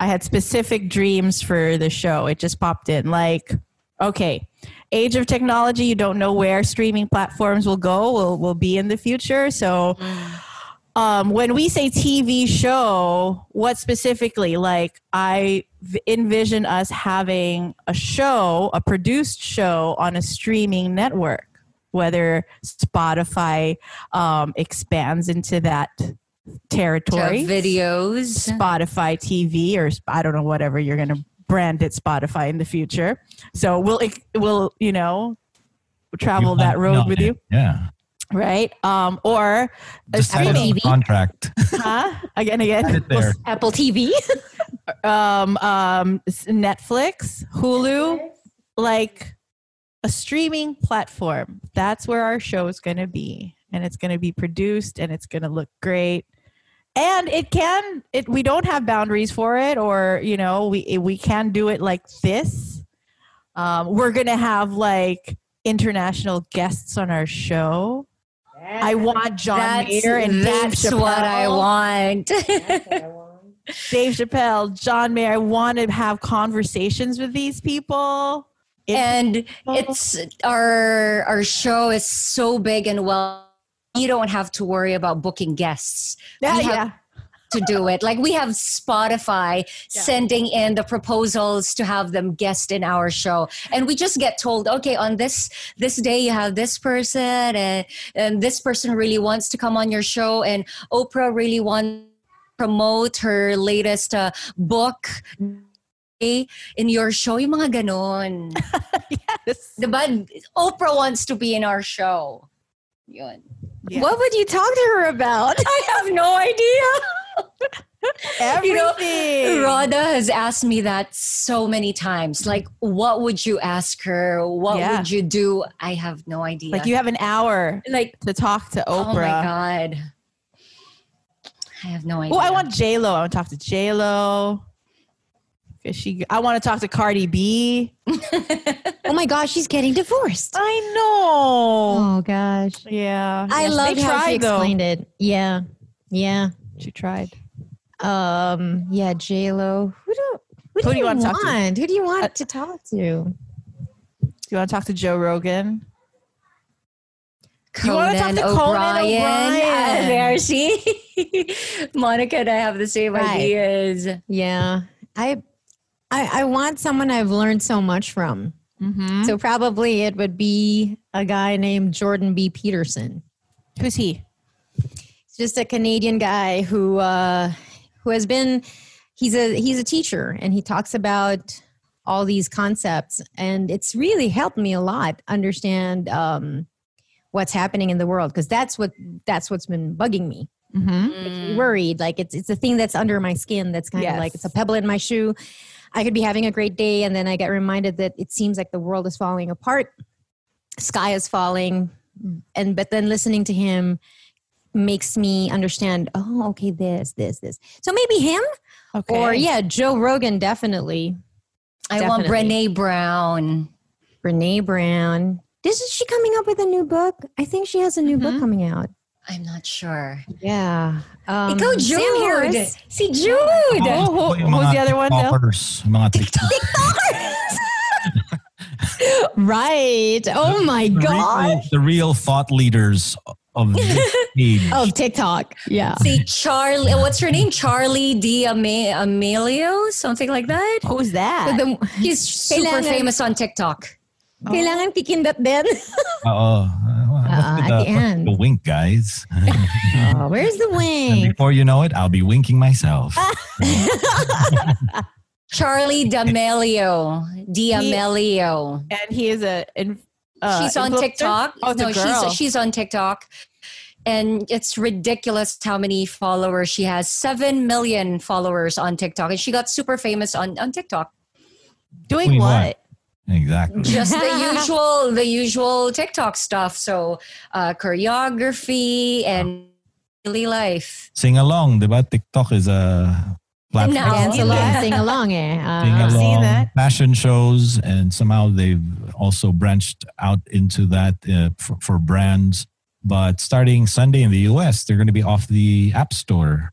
[SPEAKER 2] I had specific dreams for the show. It just popped in like okay, age of technology, you don't know where streaming platforms will go, will will be in the future. So um, when we say TV show, what specifically? Like, I envision us having a show, a produced show on a streaming network, whether Spotify um, expands into that
[SPEAKER 3] To
[SPEAKER 2] territory.
[SPEAKER 3] videos.
[SPEAKER 2] Spotify TV or I don't know whatever you're going to brand it Spotify in the future. So we'll we'll you know travel that road with you,
[SPEAKER 5] Yeah.
[SPEAKER 2] right? Um, or a
[SPEAKER 5] Just add it
[SPEAKER 2] streaming,
[SPEAKER 5] the contract.
[SPEAKER 2] huh? Again, again.
[SPEAKER 5] Add it there.
[SPEAKER 4] Apple TV.
[SPEAKER 2] um, um, Netflix, Hulu, like a streaming platform. That's where our show is going to be, and it's going to be produced, and it's going to look great. And it can. It we don't have boundaries for it, or you know, we we can do it like this. Um, we're going to have like international guests on our show. I want John
[SPEAKER 3] That's,
[SPEAKER 2] Mayer and Dave
[SPEAKER 3] that's
[SPEAKER 2] Chappelle.
[SPEAKER 3] what I want.
[SPEAKER 2] Dave Chappelle, John Mayer. I want to have conversations with these people.
[SPEAKER 3] And it's our our show is so big and well you don't have to worry about booking guests.
[SPEAKER 2] Yeah,
[SPEAKER 3] we have
[SPEAKER 2] yeah.
[SPEAKER 3] to do it. Like we have spotify sending in the proposals to have them guest in our show. And we just get told okay on this this day you have this person and, and this person really wants to come on your show. And oprah really wants to promote her latest uh, book in your show yung mga ganon
[SPEAKER 2] Yes.
[SPEAKER 3] Diba? Oprah wants to be in our show. Yun.
[SPEAKER 2] Yeah.
[SPEAKER 4] What would you talk to her about?
[SPEAKER 3] I have no idea.
[SPEAKER 2] Everything.
[SPEAKER 3] You know, Rhoda has asked me that so many times. Like, what would you ask her? What
[SPEAKER 2] Yeah.
[SPEAKER 3] would you do? I have no idea.
[SPEAKER 2] like you have an hour
[SPEAKER 3] like,
[SPEAKER 2] to talk to Oprah.
[SPEAKER 3] oh my God. I have no idea.
[SPEAKER 2] oh, I want J Lo. I want to talk to J Lo. She. I want to talk to Cardi B.
[SPEAKER 4] oh my gosh, she's getting divorced.
[SPEAKER 2] I know.
[SPEAKER 4] Oh gosh.
[SPEAKER 2] Yeah.
[SPEAKER 4] I
[SPEAKER 2] Yes, they
[SPEAKER 4] how she
[SPEAKER 2] tried, though.
[SPEAKER 4] explained it. Yeah. Yeah.
[SPEAKER 2] She tried.
[SPEAKER 4] Um, yeah, J Lo. Who do who, do, you want?
[SPEAKER 2] wanna talk to?
[SPEAKER 4] Who do you want
[SPEAKER 2] Uh,
[SPEAKER 4] to talk to?
[SPEAKER 2] Do you want to talk to Joe Rogan?
[SPEAKER 3] Conan
[SPEAKER 2] You wanna talk to Conan
[SPEAKER 3] O'Brien.
[SPEAKER 2] O'Brien?
[SPEAKER 3] Ah, there, see? Monica and I have the same
[SPEAKER 4] Right.
[SPEAKER 3] ideas.
[SPEAKER 4] Yeah. I I I want someone I've learned so much from.
[SPEAKER 2] Mm-hmm.
[SPEAKER 4] So probably it would be a guy named Jordan B. Peterson.
[SPEAKER 2] Who's he?
[SPEAKER 4] He's just a Canadian guy who uh, who has been he's a he's a teacher and he talks about all these concepts and it's really helped me a lot understand um, what's happening in the world because that's what that's what's been bugging me
[SPEAKER 2] Mm-hmm.
[SPEAKER 4] worried like it's it's a thing that's under my skin that's kind
[SPEAKER 2] Yes.
[SPEAKER 4] of like it's a pebble in my shoe i could be having a great day and then i get reminded that it seems like the world is falling apart sky is falling and but then listening to him makes me understand oh okay this this this. So maybe him?
[SPEAKER 2] Okay.
[SPEAKER 4] or yeah joe rogan definitely.
[SPEAKER 3] I want Brene Brown.
[SPEAKER 4] brene brown. This is she coming up with a new book? I think she has a new book
[SPEAKER 2] Mhm.
[SPEAKER 4] coming out
[SPEAKER 3] I'm not sure.
[SPEAKER 4] yeah um,
[SPEAKER 3] Ikaw,
[SPEAKER 4] Sam
[SPEAKER 3] Jude.
[SPEAKER 4] Harris.
[SPEAKER 3] Si Jude.
[SPEAKER 2] Oh, who-
[SPEAKER 5] Yung
[SPEAKER 2] who's the other one, Del?
[SPEAKER 5] TikTokers, Mga TikTok.
[SPEAKER 4] right. Oh my
[SPEAKER 5] The
[SPEAKER 4] god.
[SPEAKER 5] real, the real thought leaders of this age.
[SPEAKER 4] of TikTok. Yeah.
[SPEAKER 3] See Charlie, what's her name? Charli D'Amelio, something like that.
[SPEAKER 2] Who's that?
[SPEAKER 4] The,
[SPEAKER 3] He's super
[SPEAKER 4] Kailangan-
[SPEAKER 3] famous on TikTok.
[SPEAKER 4] Kailangan tikindat din.
[SPEAKER 5] Oo. Uh,
[SPEAKER 4] at the end.
[SPEAKER 5] The wink, guys.
[SPEAKER 4] oh, where's the
[SPEAKER 5] and
[SPEAKER 4] wing?
[SPEAKER 5] before you know it, I'll be winking myself.
[SPEAKER 3] Charli D'Amelio. D'Amelio.
[SPEAKER 2] and he is a. In, uh,
[SPEAKER 3] she's on
[SPEAKER 2] influencer?
[SPEAKER 3] TikTok.
[SPEAKER 2] Oh, it's
[SPEAKER 3] no,
[SPEAKER 2] a girl.
[SPEAKER 3] she's she's on TikTok. And it's ridiculous how many followers she has. Seven million followers on TikTok. And she got super famous on, on TikTok.
[SPEAKER 2] doing
[SPEAKER 5] Doing
[SPEAKER 2] what?
[SPEAKER 5] what? Exactly.
[SPEAKER 3] Just the usual, the usual TikTok stuff. So uh, choreography and daily life.
[SPEAKER 5] Sing along, The diba? TikTok is a platform.
[SPEAKER 3] No.
[SPEAKER 4] Dance along, sing along eh. Uh,
[SPEAKER 5] Sing
[SPEAKER 2] I've seen
[SPEAKER 5] along,
[SPEAKER 2] that.
[SPEAKER 5] fashion shows, and somehow they've also branched out into that uh, for, for brands. But starting Sunday in the US, they're going to be off the App Store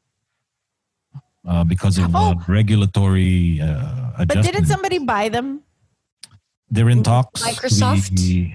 [SPEAKER 5] uh, because of
[SPEAKER 2] Oh.
[SPEAKER 5] regulatory uh,
[SPEAKER 2] But didn't somebody buy them?
[SPEAKER 5] They're in talks.
[SPEAKER 3] Microsoft?
[SPEAKER 5] The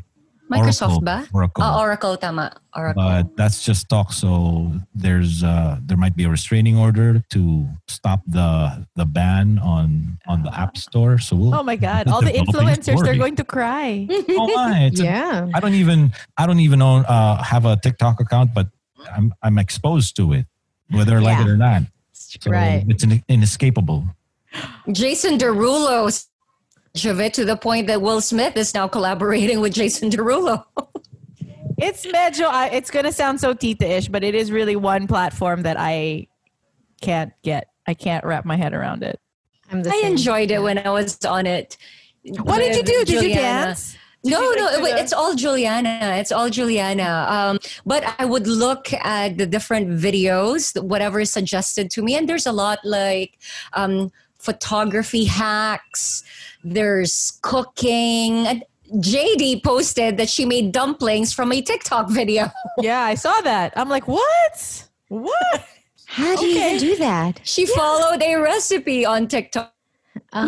[SPEAKER 3] Microsoft
[SPEAKER 5] Oracle,
[SPEAKER 3] ba?
[SPEAKER 5] Oracle.
[SPEAKER 3] Oh, Oracle, tama. Oracle.
[SPEAKER 5] but that's just talk. So there's uh, there might be a restraining order to stop the the ban on on the App Store. So we'll,
[SPEAKER 2] Oh my God! All the
[SPEAKER 5] developing
[SPEAKER 2] influencers, they're going to cry.
[SPEAKER 5] oh my,
[SPEAKER 4] yeah.
[SPEAKER 5] I don't even I don't even own uh, have a TikTok account, but I'm I'm exposed to it, whether I like
[SPEAKER 4] Yeah.
[SPEAKER 5] it or not. So
[SPEAKER 4] Right.
[SPEAKER 5] it's in, inescapable.
[SPEAKER 3] Jason Derulo of it to the point that Will Smith is now collaborating with Jason Derulo.
[SPEAKER 2] It's medyo. It's gonna sound so tita-ish, but it is really one platform that I can't get. I can't wrap my head around it.
[SPEAKER 4] I'm the
[SPEAKER 3] I
[SPEAKER 4] same.
[SPEAKER 3] enjoyed it when I was on it.
[SPEAKER 2] What did you do? Did you
[SPEAKER 3] Juliana.
[SPEAKER 2] dance? Did
[SPEAKER 3] No,
[SPEAKER 2] you
[SPEAKER 3] no, it- it's all Juliana. It's all Juliana. Um, but I would look at the different videos, whatever is suggested to me, and there's a lot like um, photography hacks. There's cooking. JD posted that she made dumplings from a TikTok video.
[SPEAKER 2] Yeah, I saw that. I'm like, what? What?
[SPEAKER 4] How do you
[SPEAKER 2] Okay.
[SPEAKER 4] even do that?
[SPEAKER 3] She followed a recipe on TikTok.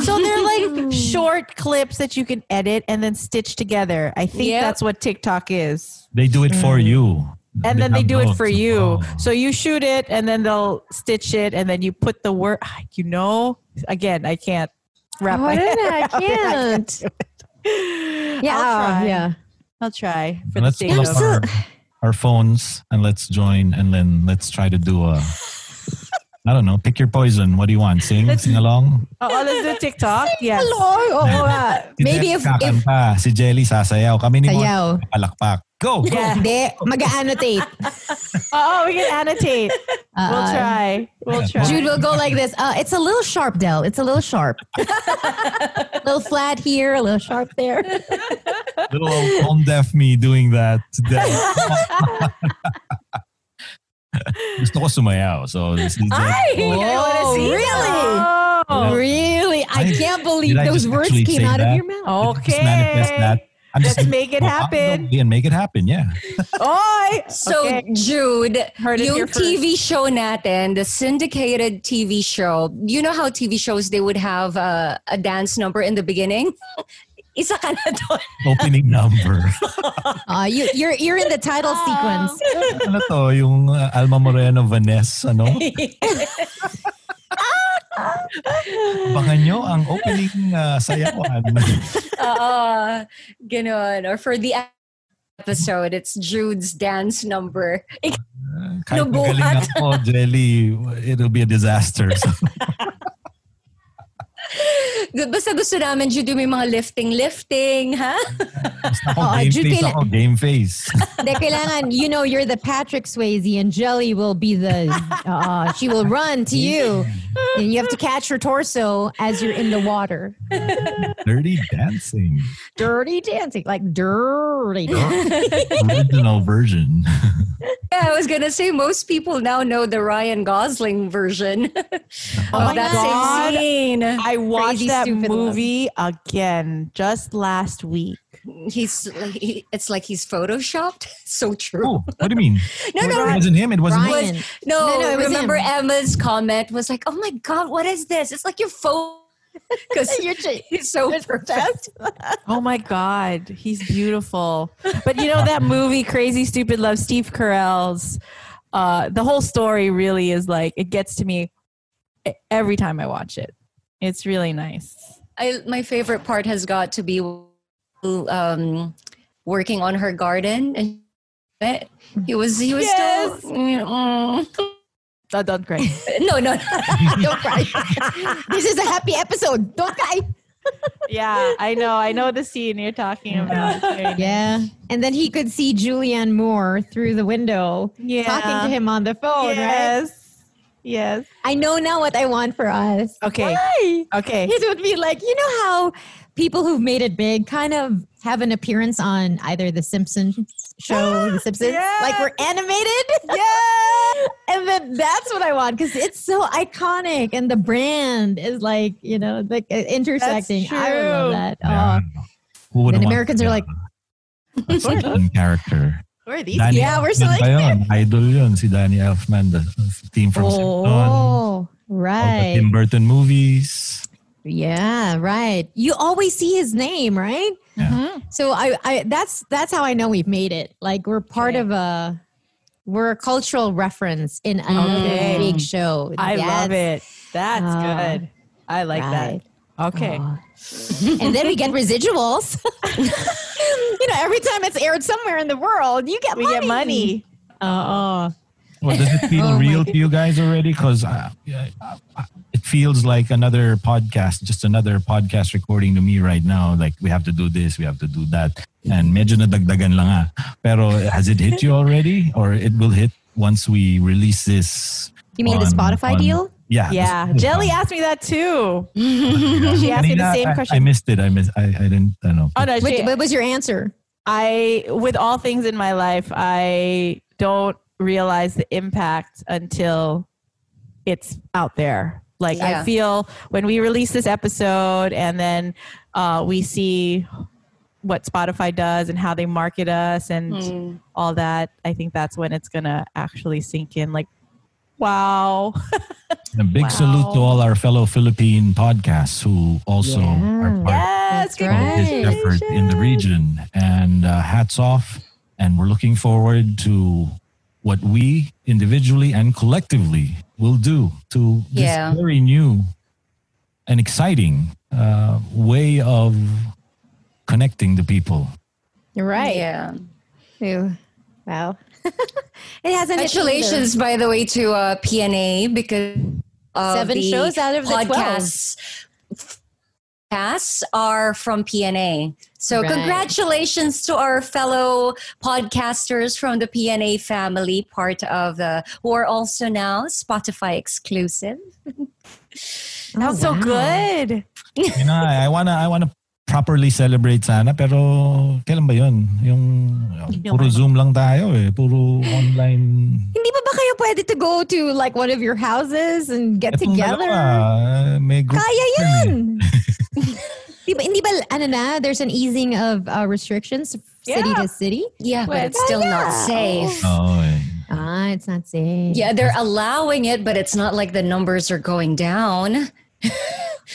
[SPEAKER 2] So they're like oh. short clips that you can edit and then stitch together. I think
[SPEAKER 3] Yep.
[SPEAKER 2] that's what TikTok is.
[SPEAKER 5] They do it for mm. you,
[SPEAKER 2] And then they
[SPEAKER 5] have
[SPEAKER 2] do it for you.
[SPEAKER 5] Oh.
[SPEAKER 2] So you shoot it and then they'll stitch it and then you put the word, you know, again, I can't wrap my head.
[SPEAKER 4] I
[SPEAKER 2] around it.
[SPEAKER 4] can't. Yeah.
[SPEAKER 2] I'll
[SPEAKER 4] oh,
[SPEAKER 2] try.
[SPEAKER 4] yeah.
[SPEAKER 2] I'll try for
[SPEAKER 5] let's
[SPEAKER 2] the
[SPEAKER 5] pull
[SPEAKER 2] sake
[SPEAKER 5] up
[SPEAKER 2] of
[SPEAKER 5] our, our phones and let's join and then let's try to do a I don't know, pick your poison. What do you want? Sing,
[SPEAKER 2] Let's-
[SPEAKER 5] sing along.
[SPEAKER 2] Oh, oh, let's do TikTok. Yes.
[SPEAKER 4] Oo nga.
[SPEAKER 5] Si
[SPEAKER 4] Maybe
[SPEAKER 5] Jess
[SPEAKER 4] if, if
[SPEAKER 5] kakanta, si Jelly sasayaw. Kami ni Mon
[SPEAKER 4] Sayaw.
[SPEAKER 5] palakpak. Go! go.
[SPEAKER 2] Yeah.
[SPEAKER 4] Hindi, mag-annotate.
[SPEAKER 2] Oh, we can annotate. We'll
[SPEAKER 4] Uh,
[SPEAKER 2] try. We'll try.
[SPEAKER 4] Jude will go like this. Uh, it's a little sharp, Del. It's a little sharp. a little flat here, a little sharp there.
[SPEAKER 5] Little home deaf me doing that today. Gusto ko sumayaw. So, si Jelly-
[SPEAKER 3] Ay! I
[SPEAKER 4] Oh,
[SPEAKER 3] see
[SPEAKER 4] really?
[SPEAKER 2] Oh,
[SPEAKER 4] really? I
[SPEAKER 5] I-
[SPEAKER 4] can't believe
[SPEAKER 5] I
[SPEAKER 4] those words came out
[SPEAKER 5] that?
[SPEAKER 4] of your mouth.
[SPEAKER 2] okay.
[SPEAKER 5] Just manifest that. I'm
[SPEAKER 2] Let's
[SPEAKER 5] just
[SPEAKER 2] make it
[SPEAKER 5] go
[SPEAKER 2] happen.
[SPEAKER 5] the And make it happen, yeah.
[SPEAKER 2] Oi!
[SPEAKER 3] So,
[SPEAKER 2] Okay.
[SPEAKER 3] Jude,
[SPEAKER 2] Heard
[SPEAKER 3] yung
[SPEAKER 2] here first.
[SPEAKER 3] TV show natin, the syndicated TV show, you know how TV shows, they would have uh, a dance number in the beginning? Isa ka na doon.
[SPEAKER 5] Opening number.
[SPEAKER 4] Uh, you, you're, you're in the title sequence.
[SPEAKER 5] ano to? Yung uh, Alma Moreno Vanessa, ano? Abangan nyo ang opening uh, sayawan.
[SPEAKER 3] Oo, ganon. Or for the episode, it's Jude's dance number.
[SPEAKER 5] Kahit
[SPEAKER 3] Nabuhat.
[SPEAKER 5] magaling ako, Jelly, it'll be a disaster. So,
[SPEAKER 3] Basta gusto namin, Jude, yung may mga lifting-lifting, ha?
[SPEAKER 5] basta ako,
[SPEAKER 4] Oo,
[SPEAKER 5] game
[SPEAKER 4] Jude,
[SPEAKER 5] face
[SPEAKER 4] kaila-
[SPEAKER 5] ako, game face.
[SPEAKER 4] Hindi, kailangan, you know, you're the Patrick Swayze and Jelly will be the, uh, she will run to you. And you have to catch her torso as you're in the water.
[SPEAKER 5] Dirty dancing.
[SPEAKER 4] Dirty dancing, like dirty.
[SPEAKER 5] Original version.
[SPEAKER 3] Yeah, I was gonna say most people now know the Ryan Gosling version
[SPEAKER 2] Oh
[SPEAKER 3] of
[SPEAKER 2] my
[SPEAKER 3] that
[SPEAKER 2] God.
[SPEAKER 3] same scene.
[SPEAKER 2] I watched that
[SPEAKER 3] Stupid Love.
[SPEAKER 2] movie again just last week.
[SPEAKER 3] He's he, it's like he's photoshopped. So true.
[SPEAKER 5] Oh, what do you mean?
[SPEAKER 3] No, no, It
[SPEAKER 5] wasn't him. It wasn't
[SPEAKER 4] Ryan.
[SPEAKER 5] him.
[SPEAKER 3] no,
[SPEAKER 4] No, no, it was
[SPEAKER 3] remember
[SPEAKER 4] him.
[SPEAKER 3] Emma's comment was like, "Oh my god, what is this? It's like you're photo because
[SPEAKER 4] You're ch-
[SPEAKER 3] he's so perfect.
[SPEAKER 2] Oh my God, he's beautiful. But you know that movie, Crazy Stupid Love, Steve Carell's. Uh, the whole story really is like it gets to me every time I watch it. It's really nice.
[SPEAKER 3] I my favorite part has got to be um, working on her garden and he was he was
[SPEAKER 2] Yes.
[SPEAKER 3] still mm,
[SPEAKER 2] Oh, don't cry.
[SPEAKER 3] no no
[SPEAKER 4] Don't cry. this is a happy episode. Don't cry.
[SPEAKER 2] yeah, I know. I know the scene you're talking about. It's very nice.
[SPEAKER 4] Yeah. And then he could see Julianne Moore through the window
[SPEAKER 2] Yeah.
[SPEAKER 4] talking to him on the phone, right?
[SPEAKER 2] Yes. Yes.
[SPEAKER 4] I know now what I want for us.
[SPEAKER 2] Okay.
[SPEAKER 4] Why?
[SPEAKER 2] Okay.
[SPEAKER 4] It would be like, you know how people who've made it big kind of have an appearance on either The Simpsons show, The Simpsons,
[SPEAKER 2] Yes.
[SPEAKER 4] like we're animated.
[SPEAKER 2] Yeah.
[SPEAKER 4] and then that's what I want because it's so iconic and the brand is like, you know, like uh, intersecting. I would love
[SPEAKER 2] true.
[SPEAKER 4] that.
[SPEAKER 5] Yeah.
[SPEAKER 4] Oh,
[SPEAKER 5] Who would
[SPEAKER 4] then
[SPEAKER 5] want
[SPEAKER 4] Americans are like,
[SPEAKER 5] a certain character?
[SPEAKER 2] Who are these?
[SPEAKER 5] Danny
[SPEAKER 4] Yeah, we're so
[SPEAKER 5] Elfman pa yun. Idol yun, si Danny Elfman, the the team from Simpsons.
[SPEAKER 4] oh,
[SPEAKER 5] All the
[SPEAKER 4] right.
[SPEAKER 5] Tim Burton movies.
[SPEAKER 4] Yeah, right. You always see his name, right?
[SPEAKER 5] Yeah.
[SPEAKER 2] Mhm.
[SPEAKER 4] So I, I that's that's how I know we've made it. Like we're part
[SPEAKER 2] Okay.
[SPEAKER 4] of a we're a cultural reference in a
[SPEAKER 2] Okay.
[SPEAKER 4] big show.
[SPEAKER 2] I love it. That's
[SPEAKER 4] Ah,
[SPEAKER 2] good. I like
[SPEAKER 4] right.
[SPEAKER 2] that. Okay.
[SPEAKER 4] Oh. And then we get residuals. you know, every time it's aired somewhere in the world, you get money.
[SPEAKER 2] We
[SPEAKER 4] money.
[SPEAKER 2] get money.
[SPEAKER 4] Uh oh,
[SPEAKER 5] Well, does it feel
[SPEAKER 4] Oh
[SPEAKER 5] real to you guys already? Because uh, uh, uh, it feels like another podcast, just another podcast recording to me right now. Like we have to do this, we have to do that, and medyo nadagdagan lang ah. Pero has it hit you already, or it will hit once we release this?
[SPEAKER 4] you mean the Spotify
[SPEAKER 5] on-
[SPEAKER 4] deal?
[SPEAKER 5] Yeah.
[SPEAKER 2] Yeah.
[SPEAKER 5] this-
[SPEAKER 2] Jelly asked me that too. She asked me the
[SPEAKER 5] Kanina,
[SPEAKER 2] same
[SPEAKER 5] I- I, missed it. I missed. I, I didn't. I don't know.
[SPEAKER 2] Oh no,
[SPEAKER 4] What,
[SPEAKER 2] she,
[SPEAKER 4] what was your answer?
[SPEAKER 2] I with all things in my life, I don't realize the impact until it's out there. Like I feel when we release this episode and then uh, we see what Spotify does and how they market us and
[SPEAKER 3] Hmm.
[SPEAKER 2] all that, I think that's when it's gonna actually sink in. Like, wow.
[SPEAKER 5] A big salute to all our fellow Philippine podcasts who also are part
[SPEAKER 2] yes,
[SPEAKER 5] of
[SPEAKER 4] right.
[SPEAKER 5] this effort in the region. And uh, hats off. And we're looking forward to what we individually and collectively will do to this
[SPEAKER 3] Yeah.
[SPEAKER 5] very new and exciting uh, way of connecting the people.
[SPEAKER 4] You're right.
[SPEAKER 3] yeah
[SPEAKER 4] Ew. Wow. It hasn't hit me either.
[SPEAKER 3] congratulations by the way to uh, PNA because of
[SPEAKER 4] Seven
[SPEAKER 3] the
[SPEAKER 4] shows out of the 12.
[SPEAKER 3] podcasts podcasts are from PNA. So
[SPEAKER 4] Right.
[SPEAKER 3] congratulations to our fellow podcasters from the PNA family, part of the who are also now Spotify exclusive.
[SPEAKER 2] That was so
[SPEAKER 4] wow.
[SPEAKER 2] good.
[SPEAKER 5] You know, I, I wanna I wanna properly celebrate sana pero kailan ba yun? Yung puro Zoom lang tayo eh. Puro online.
[SPEAKER 4] Hindi ba ba kayo pwede to go to like one of your houses and get
[SPEAKER 5] Etong
[SPEAKER 4] together?
[SPEAKER 5] dalawa, may group
[SPEAKER 4] Kaya
[SPEAKER 5] din eh.
[SPEAKER 4] Di ba, hindi ba, ano na, there's an easing of uh, restrictions city
[SPEAKER 2] Yeah.
[SPEAKER 4] to city?
[SPEAKER 3] Yeah, but
[SPEAKER 2] Well,
[SPEAKER 3] it's still not
[SPEAKER 4] yeah.
[SPEAKER 3] safe.
[SPEAKER 5] Oo eh.
[SPEAKER 4] Ah, it's not safe.
[SPEAKER 3] Yeah, they're allowing it, but it's not like the numbers are going down.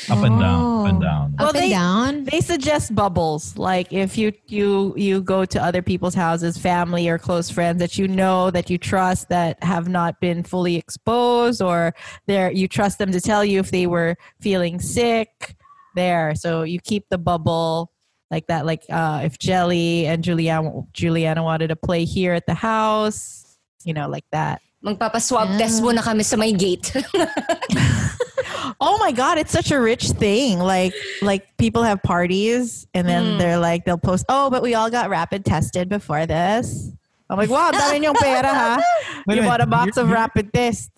[SPEAKER 5] Up and down, up and
[SPEAKER 4] Oh.
[SPEAKER 5] down.
[SPEAKER 4] Up
[SPEAKER 2] Well,
[SPEAKER 4] and
[SPEAKER 2] they-
[SPEAKER 4] down.
[SPEAKER 2] They suggest bubbles. Like if you you you go to other people's houses, family or close friends that you know that you trust that have not been fully exposed, or there you trust them to tell you if they were feeling sick. There, so you keep the bubble like that. Like uh, if Jelly and Juliana Juliana wanted to play here at the house, you know, like that.
[SPEAKER 3] Magpapaswab test muna kami sa may gate.
[SPEAKER 2] Oh my god, it's such a rich thing. Like like people have parties and then hmm. they're like they'll post, "Oh, but we all got rapid tested before this." I'm like, "Wow, dami yung pera ha."
[SPEAKER 5] Wait
[SPEAKER 2] You
[SPEAKER 5] a
[SPEAKER 2] bought a box
[SPEAKER 5] you-
[SPEAKER 2] of
[SPEAKER 5] you-
[SPEAKER 2] rapid test.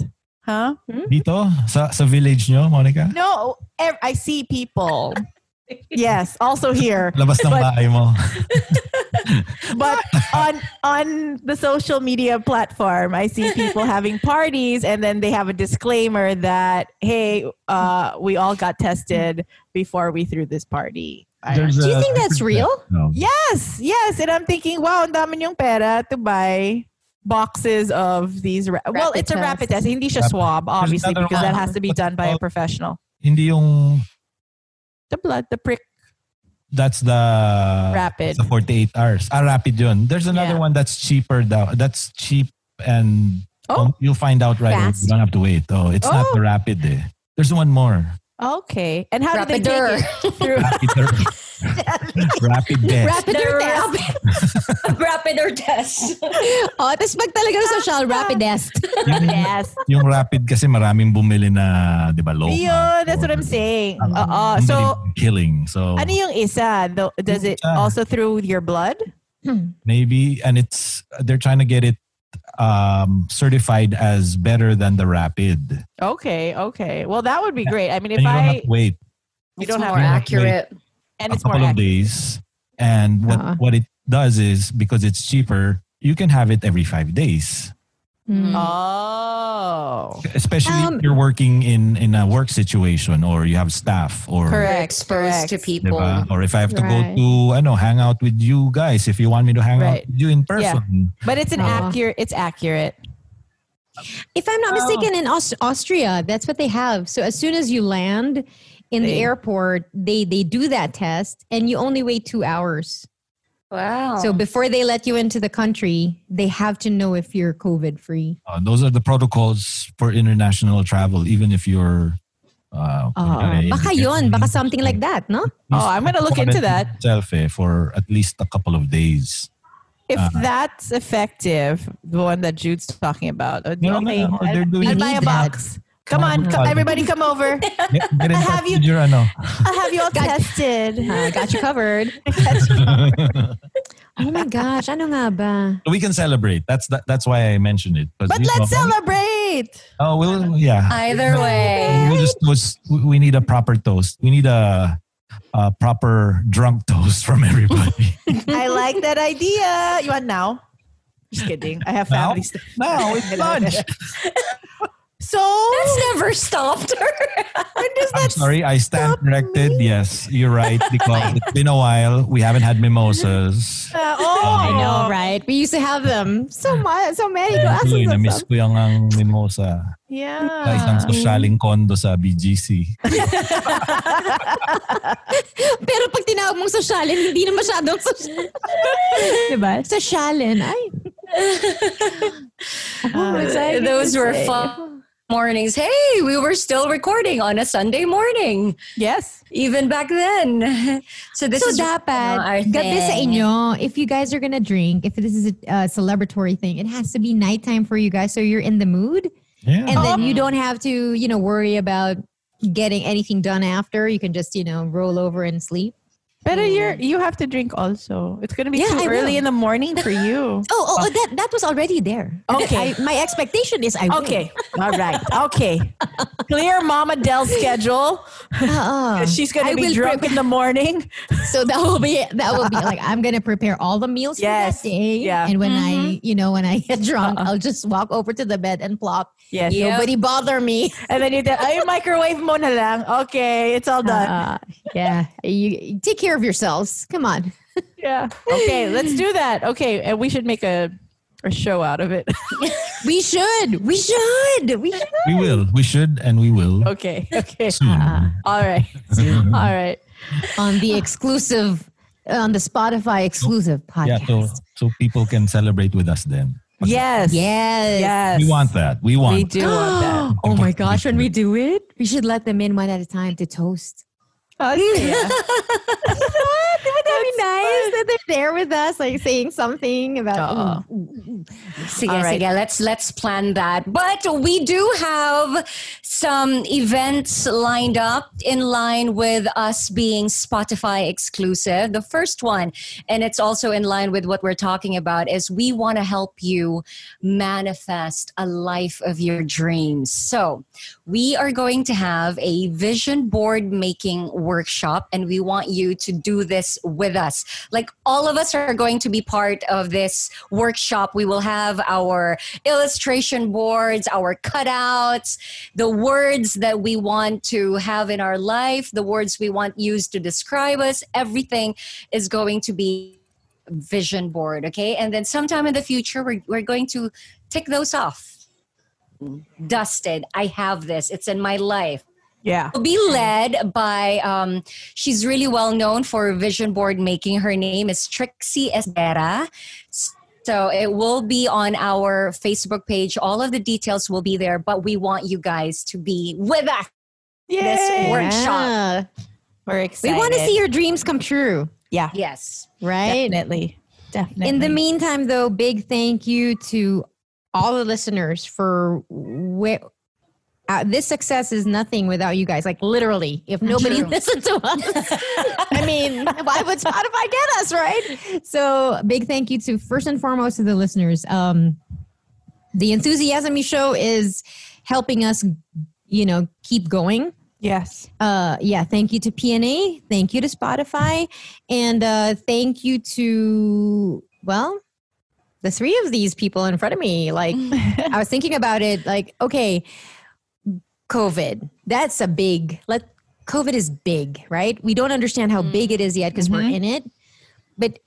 [SPEAKER 2] Huh?
[SPEAKER 5] Dito, sa, sa village nyo, Monica?
[SPEAKER 2] No, I see people. Yes, also here.
[SPEAKER 5] Labas ng
[SPEAKER 2] But-
[SPEAKER 5] bahay mo.
[SPEAKER 2] But on on the social media platform, I see people having parties and then they have a disclaimer that, "Hey, uh, we all got tested before we threw this party."
[SPEAKER 4] Do you think that's real?
[SPEAKER 5] No.
[SPEAKER 2] Yes, yes. And I'm thinking, wow, ang dami yung pera to buy boxes of these. Ra- well,
[SPEAKER 4] Rapid
[SPEAKER 2] it's a rapid
[SPEAKER 4] test.
[SPEAKER 2] test. Hindi siya swab, obviously, because that has to be done by a professional.
[SPEAKER 5] Hindi yung
[SPEAKER 2] The blood, the prick.
[SPEAKER 5] That's the
[SPEAKER 2] Rapid.
[SPEAKER 5] The 48 hours. Ah, rapid yun. There's another
[SPEAKER 2] Yeah.
[SPEAKER 5] one that's cheaper. Though. That's cheap and
[SPEAKER 2] Oh.
[SPEAKER 5] you'll find out right away.
[SPEAKER 4] Fast.
[SPEAKER 5] You don't have to wait. Oh, it's not
[SPEAKER 2] Oh.
[SPEAKER 5] the rapid. Eh. There's one more.
[SPEAKER 2] Okay. And how do they
[SPEAKER 3] Rapider.
[SPEAKER 2] take it?
[SPEAKER 5] Rapid, rapid test.
[SPEAKER 4] Rapid
[SPEAKER 3] The
[SPEAKER 4] test.
[SPEAKER 3] rapid or test.
[SPEAKER 4] oh, tapos pag talagang social, rapid test.
[SPEAKER 5] yung,
[SPEAKER 2] yes.
[SPEAKER 5] yung rapid kasi maraming bumili na, di ba, low.
[SPEAKER 2] Yun, that's what I'm saying.
[SPEAKER 5] Um,
[SPEAKER 2] Oo. So,
[SPEAKER 5] killing. So
[SPEAKER 2] ano yung isa? Does it also through your blood?
[SPEAKER 5] maybe, and it's they're trying to get it um, certified as better than the rapid.
[SPEAKER 2] Okay, okay. Well, that would be great. I mean, if
[SPEAKER 5] and you don't have
[SPEAKER 2] I
[SPEAKER 5] to wait
[SPEAKER 2] you don't have
[SPEAKER 3] more
[SPEAKER 2] to,
[SPEAKER 3] accurate.
[SPEAKER 2] and
[SPEAKER 5] a
[SPEAKER 2] it's more
[SPEAKER 5] couple of
[SPEAKER 2] accurate.
[SPEAKER 5] days. And what,
[SPEAKER 4] Uh-uh.
[SPEAKER 5] what it does is because it's cheaper, you can have it every five days.
[SPEAKER 4] Mm.
[SPEAKER 2] Oh,
[SPEAKER 5] Especially
[SPEAKER 4] Um,
[SPEAKER 5] if you're working in, in a work situation or you have staff or
[SPEAKER 3] You're
[SPEAKER 2] correct.
[SPEAKER 3] exposed to people.
[SPEAKER 5] Diba? Or if I have to
[SPEAKER 4] Right.
[SPEAKER 5] go to, I know, hang out with you guys. If you want me to hang
[SPEAKER 2] Right.
[SPEAKER 5] out with you in person, Yeah.
[SPEAKER 2] But it's an
[SPEAKER 4] Uh.
[SPEAKER 2] accurate. It's accurate.
[SPEAKER 4] If I'm not
[SPEAKER 2] Oh.
[SPEAKER 4] mistaken, in Aus- Austria, that's what they have. So as soon as you land in the airport, they they do that test, and you only wait two hours.
[SPEAKER 3] Wow.
[SPEAKER 4] So before they let you into the country, they have to know if you're COVID free.
[SPEAKER 5] uh, those are the protocols for international travel. Even if you're, uh, kunyari,
[SPEAKER 4] Baka yun, baka something like that, no?
[SPEAKER 2] Oh, I'm gonna look into that.
[SPEAKER 5] Itself, eh, for at least a couple of days.
[SPEAKER 2] If
[SPEAKER 5] Uh.
[SPEAKER 2] that's effective, the one that Jude's talking about, uh,
[SPEAKER 5] No,
[SPEAKER 2] okay,
[SPEAKER 5] no, they're doing-
[SPEAKER 2] I'll
[SPEAKER 4] We
[SPEAKER 2] buy a
[SPEAKER 4] need that.
[SPEAKER 2] box. Come on, come, everybody, come over.
[SPEAKER 5] Get, get
[SPEAKER 2] I
[SPEAKER 5] touch
[SPEAKER 2] have you-
[SPEAKER 5] with your.
[SPEAKER 2] I'll have you all tested.
[SPEAKER 4] Uh, I got you covered. oh my gosh, ano nga ba?
[SPEAKER 5] we can celebrate. That's that, that's why I mentioned it.
[SPEAKER 2] But let's
[SPEAKER 5] know,
[SPEAKER 2] celebrate.
[SPEAKER 5] Oh, we'll yeah.
[SPEAKER 3] Either way.
[SPEAKER 5] We'll just toast. We need a proper toast. We need a, a proper drunk toast from everybody.
[SPEAKER 2] I like that idea. You want now? Just kidding. I have
[SPEAKER 5] Now?
[SPEAKER 2] family stuff.
[SPEAKER 5] now it's lunch.
[SPEAKER 2] So
[SPEAKER 3] That's never stopped her.
[SPEAKER 2] when does
[SPEAKER 5] I'm
[SPEAKER 2] that
[SPEAKER 5] sorry, I stand
[SPEAKER 2] stop
[SPEAKER 5] corrected.
[SPEAKER 2] me?
[SPEAKER 5] Yes, you're right because it's been a while. We haven't had mimosas.
[SPEAKER 2] Uh, oh,
[SPEAKER 4] I know, right? We used to have them so much, so many glasses
[SPEAKER 5] Tuloy na
[SPEAKER 4] of
[SPEAKER 5] miss
[SPEAKER 4] them.
[SPEAKER 5] ko yung ang mimosa sa
[SPEAKER 2] Yeah.
[SPEAKER 5] isang sosyaling kondo sa BGC.
[SPEAKER 4] Pero pag tinawag mong sosyalin, hindi na masyadong sosyal. diba? Sosyalin. Ay.
[SPEAKER 2] Uh,
[SPEAKER 4] exciting
[SPEAKER 3] Those
[SPEAKER 4] to
[SPEAKER 3] were
[SPEAKER 4] say.
[SPEAKER 3] fun mornings. Hey, we were still recording on a Sunday morning,
[SPEAKER 2] yes.
[SPEAKER 3] even back then. So this
[SPEAKER 4] so
[SPEAKER 3] is
[SPEAKER 4] dapat,
[SPEAKER 3] our
[SPEAKER 4] gabi sa
[SPEAKER 3] thing.
[SPEAKER 4] inyo, if you guys are gonna drink, if this is a uh, celebratory thing, it has to be nighttime for you guys so you're in the mood.
[SPEAKER 5] Yeah.
[SPEAKER 4] And then
[SPEAKER 2] Oh.
[SPEAKER 4] you don't have to, you know, worry about getting anything done after. You can just, you know, roll over and sleep.
[SPEAKER 2] But you're you have to drink also. It's gonna be
[SPEAKER 4] Yeah,
[SPEAKER 2] too
[SPEAKER 4] I
[SPEAKER 2] early
[SPEAKER 4] will.
[SPEAKER 2] in the morning for you.
[SPEAKER 4] Oh, oh, oh, that that was already there.
[SPEAKER 2] Okay.
[SPEAKER 4] I, my expectation is I will.
[SPEAKER 2] Okay. All right. Okay. Clear Mama Del's schedule.
[SPEAKER 4] Uh-uh.
[SPEAKER 2] She's gonna
[SPEAKER 4] I
[SPEAKER 2] be drunk
[SPEAKER 4] prep-
[SPEAKER 2] in the morning.
[SPEAKER 4] So that will be that will be like I'm gonna prepare all the meals
[SPEAKER 2] Yes.
[SPEAKER 4] for that day.
[SPEAKER 2] Yeah.
[SPEAKER 4] And when I, you know, when I get drunk,
[SPEAKER 2] Uh-uh.
[SPEAKER 4] I'll just walk over to the bed and plop.
[SPEAKER 2] Yes.
[SPEAKER 3] Yeah.
[SPEAKER 4] Nobody bother me.
[SPEAKER 2] And then you tell, ay, microwave mo na lang. Okay, it's all done.
[SPEAKER 4] Uh, yeah. You, you take care of yourselves. Come on.
[SPEAKER 2] yeah. Okay, let's do that. Okay, and we should make a a show out of it.
[SPEAKER 4] We should. We should. We should.
[SPEAKER 5] we will. We should and we will.
[SPEAKER 2] okay. Okay.
[SPEAKER 5] Soon.
[SPEAKER 2] All right. All right.
[SPEAKER 4] On the exclusive on the Spotify exclusive
[SPEAKER 5] Yeah,
[SPEAKER 4] podcast.
[SPEAKER 5] so so people can celebrate with us then.
[SPEAKER 2] Yes.
[SPEAKER 4] Yes.
[SPEAKER 2] Yes.
[SPEAKER 5] We want that. We want.
[SPEAKER 2] We do want that.
[SPEAKER 4] oh my gosh, when we do it, we should let them in one at a time to toast.
[SPEAKER 2] Oh, yeah.
[SPEAKER 4] Would that be nice that they're there with us, like saying something about. Ooh, ooh.
[SPEAKER 3] Sige,
[SPEAKER 2] All right.
[SPEAKER 3] let's let's plan that. But we do have some events lined up in line with us being Spotify exclusive. The first one, and it's also in line with what we're talking about, is we want to help you manifest a life of your dreams. So we are going to have a vision board making workshop, and we want you to do this with us. Like all of us are going to be part of this workshop. We will have our illustration boards, our cutouts, the words that we want to have in our life, the words we want used to describe us. Everything is going to be vision board, okay? And then sometime in the future, we're, we're going to tick those off. Dusted. I have this. It's in my life.
[SPEAKER 2] Yeah.
[SPEAKER 3] will be led by um, she's really well known for vision board making her name is trixie esdera so it will be on our facebook page all of the details will be there but we want you guys to be with us
[SPEAKER 2] Yay.
[SPEAKER 3] workshop.
[SPEAKER 4] Yeah.
[SPEAKER 2] We're excited.
[SPEAKER 4] We want to see your dreams come true,
[SPEAKER 2] Yeah.
[SPEAKER 3] yes
[SPEAKER 4] right?
[SPEAKER 2] Definitely. Definitely.
[SPEAKER 4] In the meantime, though, big thank you to all the listeners for where. Uh, this success is nothing without you guys. Like literally, if nobody
[SPEAKER 3] True.
[SPEAKER 4] listened to us, I mean, why would Spotify get us, right? So, big thank you to first and foremost to the listeners. Um, the enthusiasm you show is helping us, you know, keep going
[SPEAKER 2] yes.
[SPEAKER 4] uh yeah thank you to pna thank you to spotify and uh thank you to well the three of these people in front of me like i was thinking about it like okay covid that's a big let covid is big right we don't understand how big it is yet because we're mm-hmm. in it but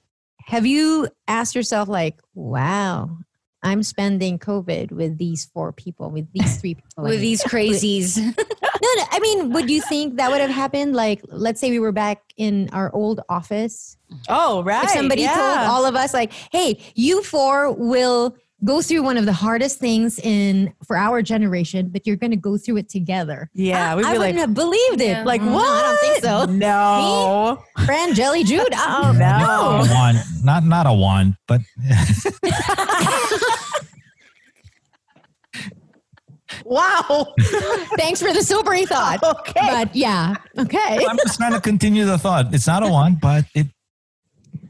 [SPEAKER 4] have you asked yourself like wow i'm spending covid with these four people with these three people
[SPEAKER 3] with these crazies
[SPEAKER 4] no, no, I mean, would you think that would have happened? Like, let's say we were back in our old office.
[SPEAKER 2] Oh, right.
[SPEAKER 4] If somebody
[SPEAKER 2] yeah.
[SPEAKER 4] told all of us, like, hey, you four will go through one of the hardest things in for our generation, but you're going to go through it together.
[SPEAKER 2] Yeah,
[SPEAKER 4] I,
[SPEAKER 2] we'd
[SPEAKER 4] I
[SPEAKER 2] be
[SPEAKER 4] wouldn't
[SPEAKER 2] like,
[SPEAKER 4] have believed it.
[SPEAKER 3] Yeah.
[SPEAKER 2] like
[SPEAKER 4] No,
[SPEAKER 2] what?
[SPEAKER 4] I don't think so.
[SPEAKER 2] No.
[SPEAKER 4] Fran, Jelly, Jude.
[SPEAKER 2] Oh,
[SPEAKER 4] Oh,
[SPEAKER 2] no.
[SPEAKER 5] A wand, not not a one, but
[SPEAKER 2] Wow.
[SPEAKER 4] Thanks for the sobering thought.
[SPEAKER 2] Okay.
[SPEAKER 4] But yeah, okay.
[SPEAKER 5] I'm just trying to continue the thought. It's not a wand, but it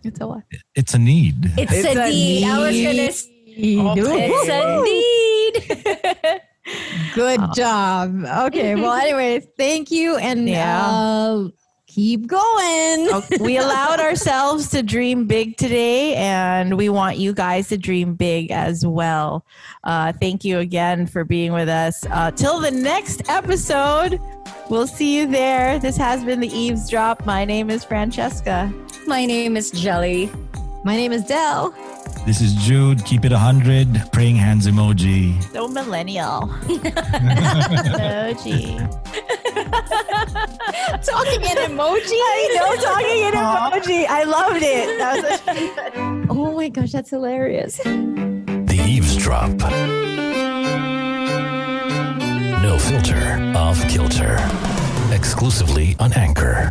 [SPEAKER 2] It's a what?
[SPEAKER 5] it's a need.
[SPEAKER 3] it's,
[SPEAKER 2] It's
[SPEAKER 3] a
[SPEAKER 2] a
[SPEAKER 3] need i was gonna
[SPEAKER 2] need.
[SPEAKER 3] s- it's a need
[SPEAKER 4] Good job. Okay. Well, anyway, thank you. And
[SPEAKER 2] Yeah.
[SPEAKER 4] uh, keep going.
[SPEAKER 2] Okay, we allowed ourselves to dream big today, and we want you guys to dream big as well. Uh, thank you again for being with us. Uh, till the next episode, we'll see you there. This has been the Eavesdrop. My name is Francesca.
[SPEAKER 3] my name is jelly
[SPEAKER 4] My name is Del.
[SPEAKER 5] This is Jude. Keep it 100. Praying hands emoji.
[SPEAKER 2] So millennial. Emoji.
[SPEAKER 4] Talking in emoji.
[SPEAKER 2] I know, talking in emoji. I loved it. That was such a good.
[SPEAKER 4] Oh my gosh, that's hilarious.
[SPEAKER 1] The Eavesdrop. No filter, off kilter. Exclusively on Anchor.